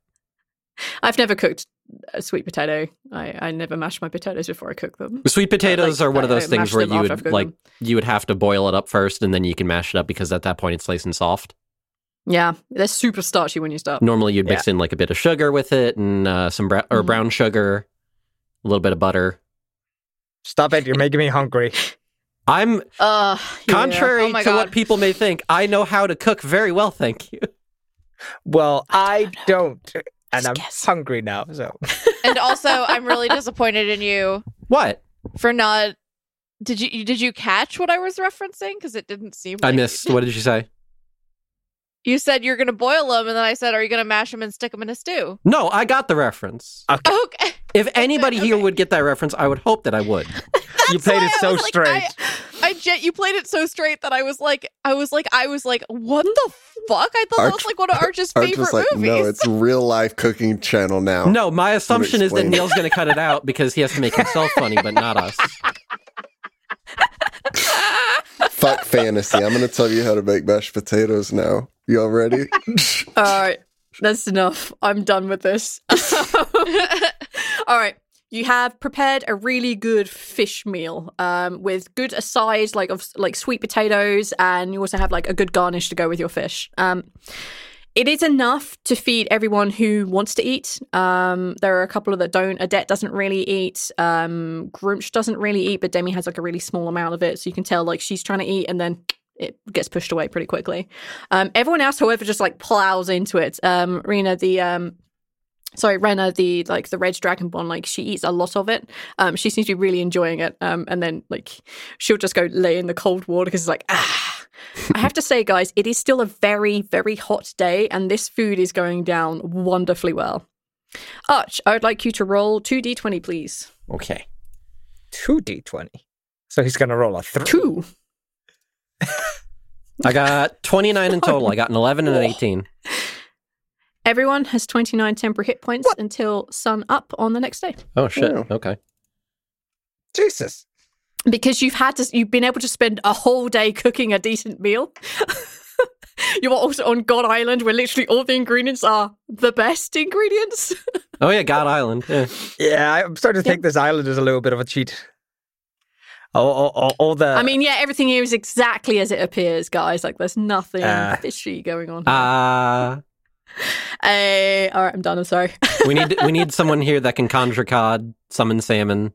B: I've never cooked a sweet potato. I, I never mash my potatoes before I cook them.
E: Sweet potatoes
B: like,
E: are one of those
B: I
E: things where you would like
B: them.
E: you would have to boil it up first and then you can mash it up because at that point it's nice and soft.
B: Yeah, they're super starchy when you start.
E: Normally you'd mix in like a bit of sugar with it and uh, some bra- or
B: Mhm.
E: brown sugar, a little bit of butter.
C: Stop it! You're making me hungry.
E: I'm
B: Uh,
E: contrary
F: Oh my
E: to what people may think. I know how to cook very well, thank you.
C: Well, I don't, and I'm
B: guess.
C: hungry now. So [laughs]
F: And also, I'm really disappointed in you
E: What?
F: for not. Did you did you catch what I was referencing? Because it didn't seem.
E: I
F: like
E: missed.
F: You,
E: What did you say?
F: you said you're gonna boil them, and then I said, "Are you gonna mash them and stick them in a stew?"
E: No, I got the reference.
F: Okay.
E: If anybody here would get that reference, I would hope that I would. [laughs]
C: you played it so
F: was like,
C: straight.
F: I, I jet, you played it so straight that I was like, I was like, I was like, what the fuck? I thought that was like one of Arch's
D: Arch
F: favorite
D: was like,
F: movies.
D: no, it's real life cooking channel now.
E: No, my assumption is that. Neil's going to cut it out because he has to make himself funny, but not us. [laughs]
D: Fuck fantasy. I'm going to tell you how to make mashed potatoes now. Y'all ready? [laughs]
B: All right, that's enough. I'm done with this. All right. You have prepared a really good fish meal um, with good asides like of like sweet potatoes, and you also have like a good garnish to go with your fish. Um, it is enough to feed everyone who wants to eat. Um, there are a couple of that don't. Adet doesn't really eat. Um, Grunch doesn't really eat, but Demi has like a really small amount of it, so you can tell like she's trying to eat, and then it gets pushed away pretty quickly. Um, everyone else, however, just like plows into it. Um, Rena, the um, sorry, Rena, the like the red dragonborn, like she eats a lot of it. Um, she seems to be really enjoying it. Um, and then like she'll just go lay in the cold water because it's like ah. I have to say, guys, it is still a very, very hot day, and this food is going down wonderfully well. Arch, I would like you to roll two d20, please.
E: Okay.
C: Two d twenty. So he's gonna roll a three.
B: Two. [laughs]
E: I got 29 in total. I got an 11 and an [laughs] 18.
B: Everyone has 29 temporary hit points until sun up on the next day.
E: Oh, shit.
D: Oh.
E: Okay.
C: Jesus.
B: because you've had to you've been able to spend a whole day cooking a decent meal [laughs] you are also on god island where literally all the ingredients are the best ingredients [laughs]
E: Oh, yeah, God Island. Yeah.
C: Yeah, I'm starting to think this island is a little bit of a cheat. All, all, all, all the.
B: i mean yeah everything here is exactly as it appears guys like there's nothing
C: Uh,
B: fishy going on
E: Uh,
B: uh, [laughs] all right i'm done i'm sorry [laughs]
E: we need we need someone here that can conjure cod, summon salmon.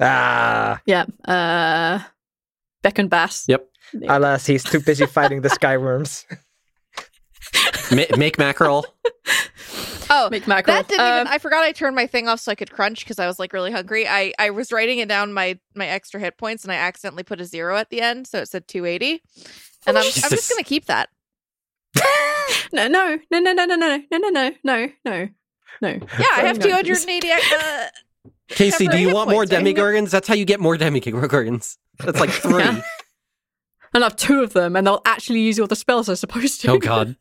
C: ah,
B: yeah uh beck and bass
E: Yep.
C: alas, he's too busy [laughs] fighting the skyworms.
E: Ma- make mackerel.
F: Oh,
B: Make mackerel.
F: that didn't even.
B: Um,
F: I forgot I turned my thing off so I could crunch because I was like really hungry. I I was writing it down my my extra hit points and I accidentally put a zero at the end, so it said 280. And I'm I'm just gonna keep that.
B: No, no, no, no, no, no, no, no, no, no, no, no, no.
F: Yeah, I have 280. Uh,
E: Casey, do you want more demigorgons? That's how you get more demigorgons. That's like three.
B: Yeah. And I have two of them, and they'll actually use all the spells they're supposed to.
E: Oh god.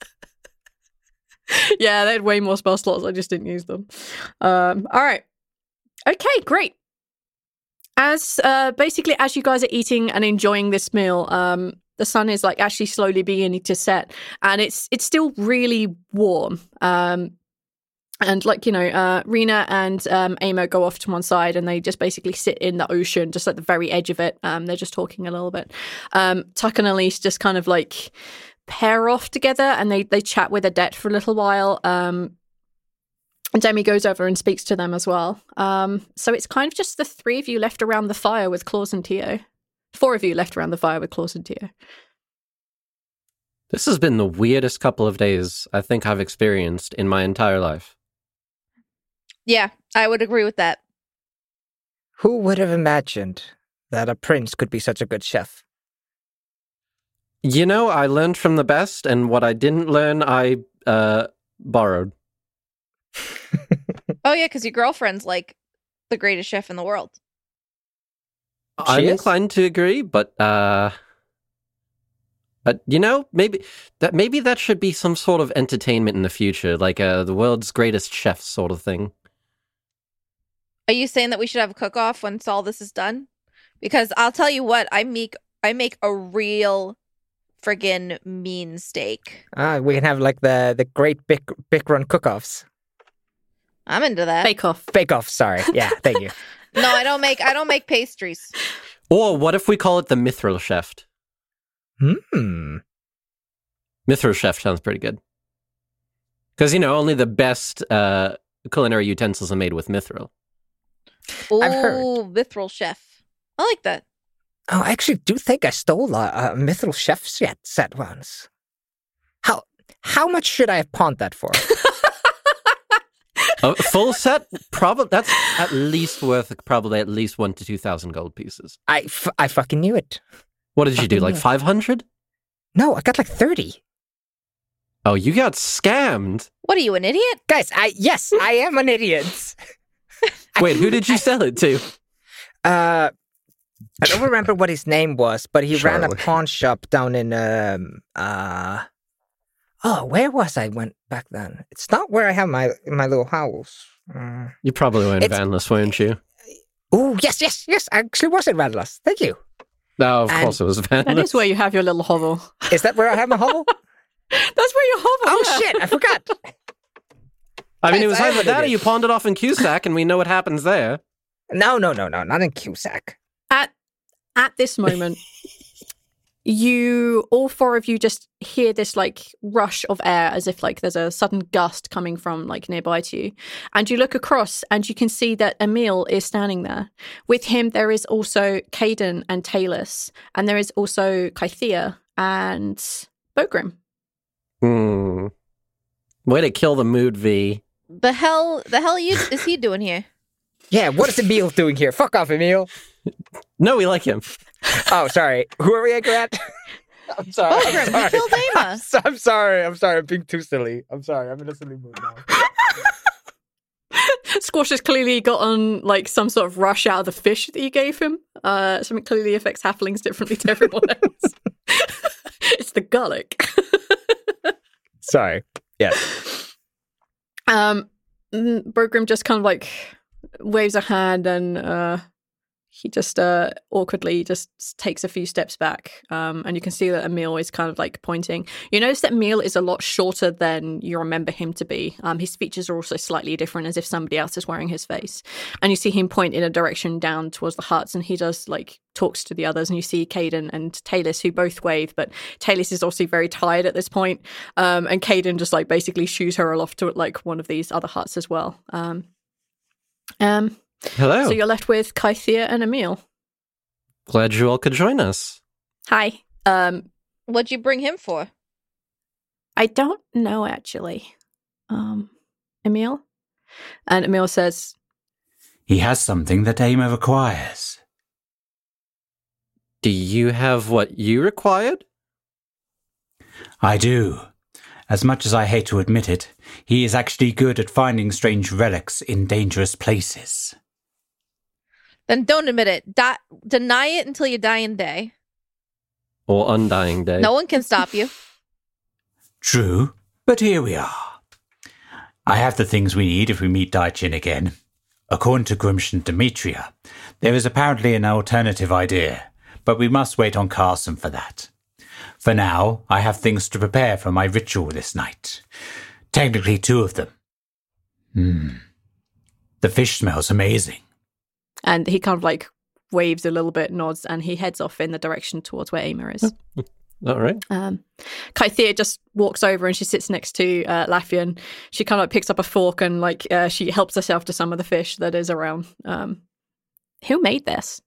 B: yeah, they had way more spell slots. I just didn't use them. Um, all right. Okay, great. As uh, basically as you guys are eating and enjoying this meal, um, the sun is like actually slowly beginning to set, and it's it's still really warm. Um, and like you know, uh, Rena and um, Amo go off to one side, and they just basically sit in the ocean, just at the very edge of it. Um, they're just talking a little bit. Um, Tuck and Elise just kind of like pair off together and they they chat with Adet for a little while. Um, and Demi goes over and speaks to them as well. Um, so it's kind of just the three of you left around the fire with Claus and Tio. Four of you left around the fire with Claus and Tio.
E: This has been the weirdest couple of days I think I've experienced in my entire life.
F: yeah, I would agree with that.
C: Who would have imagined that a prince could be such a good chef?
E: You know, I learned from the best, and what I didn't learn, I uh, borrowed. [laughs]
F: Oh yeah, because your girlfriend's like the greatest chef in the world.
E: I'm
C: is?
E: inclined to agree, but uh, but you know, maybe that maybe that should be some sort of entertainment in the future, like uh, the world's greatest chef sort of thing.
F: Are you saying that we should have a cook off once all this is done? Because I'll tell you what, I make I make a real friggin' mean steak.
C: Ah, we can have like the the great big big run cook-offs.
F: I'm into that.
B: Bake off.
C: Bake off. Sorry. Yeah. Thank you. [laughs]
F: No, I don't make I don't make pastries.
E: Or what if we call it the Mithril Chef?
C: Hmm.
E: Mithril Chef sounds pretty good. Because you know, only the best uh, culinary utensils are made with mithril.
F: Ooh,
C: I've heard.
F: mithril chef. I like that.
C: Oh, I actually do think I stole a, a mithril chef set set once. How how much should I have pawned that for? [laughs]
E: A [laughs] full set, probably that's at least worth probably at least one to two thousand gold pieces.
C: I, f- I fucking knew it.
E: What did you do? Like five hundred?
C: No, I got like thirty.
E: Oh, you got scammed.
F: What are you, an idiot?
C: Guys, I yes, [laughs] I am an idiot. [laughs]
E: Wait, who did you sell it to?
C: Uh, I don't remember what his name was, but he ran a pawn shop down in um uh oh, where was I went back then? It's not where I have my my little house. Uh,
E: You probably went
C: It's-
E: vanless, weren't you?
C: oh yes, yes, yes. I actually was in Vanless. Thank you.
E: No, of
C: And-
E: course it was vanless.
B: That is where you have your little hovel.
C: Is that where I have my hovel? [laughs]
B: That's where you hovel.
C: oh
B: yeah.
C: shit, I forgot.
E: I mean, it was
C: I am
E: either that or you pawned it off in Cusack, and we know what happens there.
C: No, no, no, no, not in Cusack.
B: At at this moment, [laughs] you all four of you just hear this like rush of air as if like there's a sudden gust coming from like nearby to you. And you look across and you can see that Emil is standing there. With him there is also Caden and Talus, and there is also Kythea and Bogrim.
E: Hmm. Way to kill the mood, V.
F: The hell the hell you [laughs] is he doing here?
C: Yeah, what is Emil doing here? Fuck off, Emil.
E: No, we like him.
C: Oh, sorry. Who are we angry at? [laughs] I'm sorry. I'm sorry.
F: you killed [laughs]
C: I'm,
F: Ama.
C: so- I'm sorry. I'm sorry. I'm being too silly. I'm sorry. I'm in a silly mood now. [laughs]
B: Squash has clearly gotten like some sort of rush out of the fish that you gave him. Uh, something clearly affects halflings differently to everyone else. it's the garlic.
C: Sorry. Yes.
B: Um, mm, Bogrim just kind of like waves a hand and uh, he just uh, awkwardly just takes a few steps back. Um, and you can see that Emil is kind of like pointing. You notice that Emil is a lot shorter than you remember him to be. Um, his features are also slightly different, as if somebody else is wearing his face. And you see him point in a direction down towards the huts, and he does like talks to the others. And you see Caden and Talus, who both wave, but Talus is also very tired at this point. Um, and Caden just like basically shoos her off to like one of these other huts as well. Um, um,
E: Hello.
B: so you're left with Kythea and Emil.
E: Glad you all could join us.
B: Hi. Um,
F: What'd you bring him for?
B: I don't know actually. Um, Emil. And Emil says,
H: He has something that Aimer requires.
E: Do you have what you required?
H: I do. As much as I hate to admit it, he is actually good at finding strange relics in dangerous places.
F: Then don't admit it. Die, deny it until you die in day.
E: Or Undying Day?
F: No one can stop you. [laughs]
H: True, but here we are. I have the things we need if we meet Daichin again. According to Gruumsh and Demetria, there is apparently an alternative idea, but we must wait on Carson for that. For now, I have things to prepare for my ritual this night. Technically, two of them. Hmm. The fish smells amazing.
B: And he kind of like waves a little bit, nods, and he heads off in the direction towards where Aimer is. [laughs]
E: All right.
B: Um, Kythea just walks over and she sits next to uh, Laffian. She kind of like picks up a fork and like uh, she helps herself to some of the fish that is around. Um, who made this?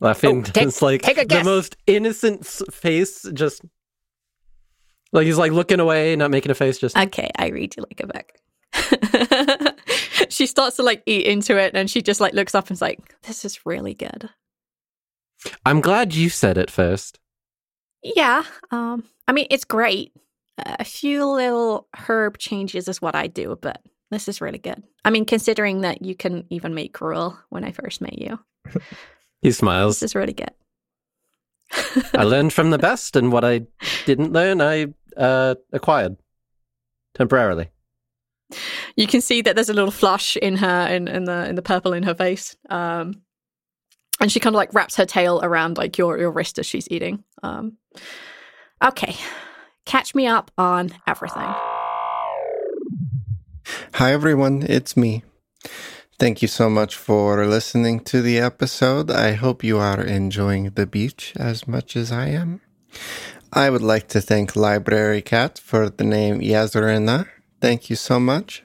E: Laffian
B: Oh, [laughs] take-
E: is like
B: take a
E: the most innocent face, just like he's like looking away, not making a face. Just
B: Okay, I read you like a book. [laughs] [laughs] she starts to like eat into it and she just like looks up and is like, this is really good.
E: I'm glad you said it first.
B: Yeah. Um, I mean, it's great. A few little herb changes is what I do, but this is really good. I mean, considering that you can even make gruel when I first met you, [laughs]
E: He smiles.
B: this is really good.
E: I [laughs] learned from the best, and what I didn't learn, I uh, acquired temporarily.
B: You can see that there's a little flush in her in, in the in the purple in her face. Um, and she kind of like wraps her tail around like your your wrist as she's eating. Um, okay, catch me up on everything.
D: Hi, everyone. It's me. Thank you so much for listening to the episode. I hope you are enjoying the beach as much as I am. I would like to thank Library Cat for the name Yazurina. Thank you so much.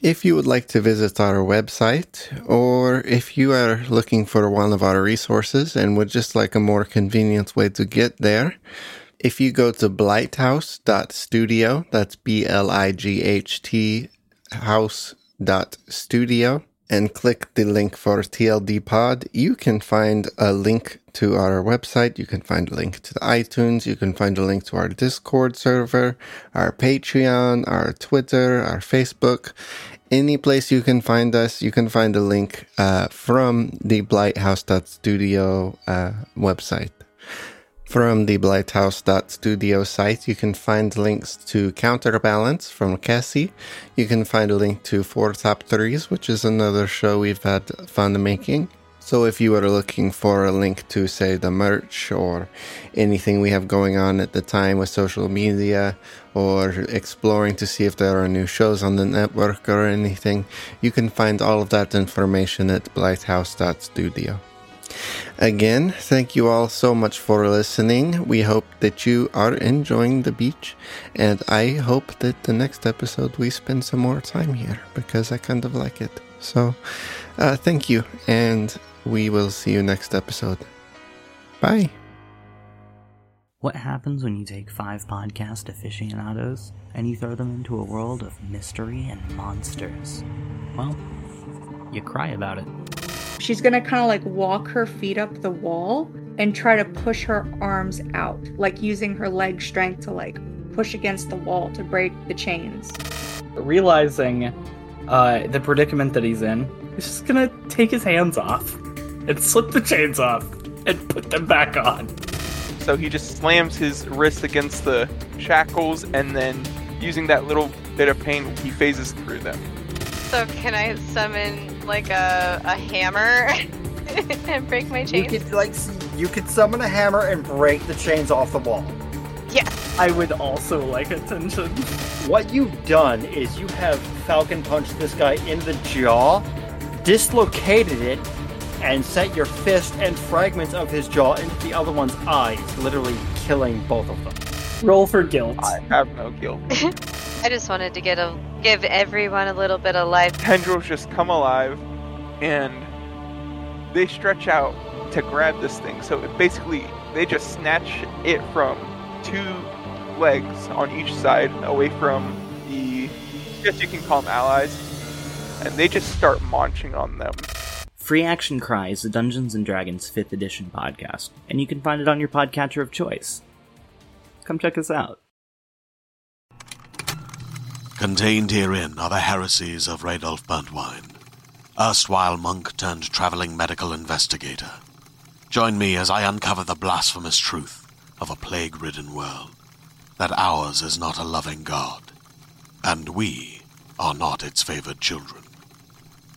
D: If you would like to visit our website, or if you are looking for one of our resources and would just like a more convenient way to get there, if you go to blighthouse.studio, that's B L I G H T house.studio, and click the link for TLD Pod, you can find a link to our website. You can find a link to the iTunes. You can find a link to our Discord server, our Patreon, our Twitter, our Facebook. Any place you can find us, you can find a link uh, from the blighthouse.studio uh, website. From the Blighthouse.studio site, you can find links to Counterbalance from Cassie. You can find a link to Four Top Threes, which is another show we've had fun making. So if you are looking for a link to, say, the merch or anything we have going on at the time with social media or exploring to see if there are new shows on the network or anything, you can find all of that information at blighthouse.studio. Again, thank you all so much for listening. We hope that you are enjoying the beach, and I hope that the next episode we spend some more time here because I kind of like it. So, uh, thank you, and we will see you next episode. Bye.
I: What happens when you take five podcast aficionados and you throw them into a world of mystery and monsters? Well, you cry about it.
J: She's gonna kind of like walk her feet up the wall and try to push her arms out, like using her leg strength to like push against the wall to break the chains.
K: Realizing uh, the predicament that he's in, he's just gonna take his hands off and slip the chains off and put them back on.
L: So he just slams his wrist against the shackles and then using that little bit of pain, he phases through them.
M: So can I summon like a, a hammer [laughs] and break my chains?
N: You could like you could summon a hammer and break the chains off the wall.
M: Yeah.
K: I would also like attention.
N: What you've done is you have Falcon punched this guy in the jaw, dislocated it, and sent your fist and fragments of his jaw into the other one's eyes, literally killing both of them.
K: Roll for guilt.
L: I have no guilt. [laughs]
M: I just wanted to get a give everyone a little bit of life.
L: Tendrils just come alive and they stretch out to grab this thing. So it basically, they just snatch it from two legs on each side away from the guess you can call them allies. And they just start munching on them.
I: Free Action Cry is the Dungeons and Dragons 5th edition podcast, and you can find it on your podcatcher of choice. Come check us out.
O: Contained herein are the heresies of Radolf Burntwine, erstwhile monk turned traveling medical investigator. Join me as I uncover the blasphemous truth of a plague ridden world that ours is not a loving God, and we are not its favored children.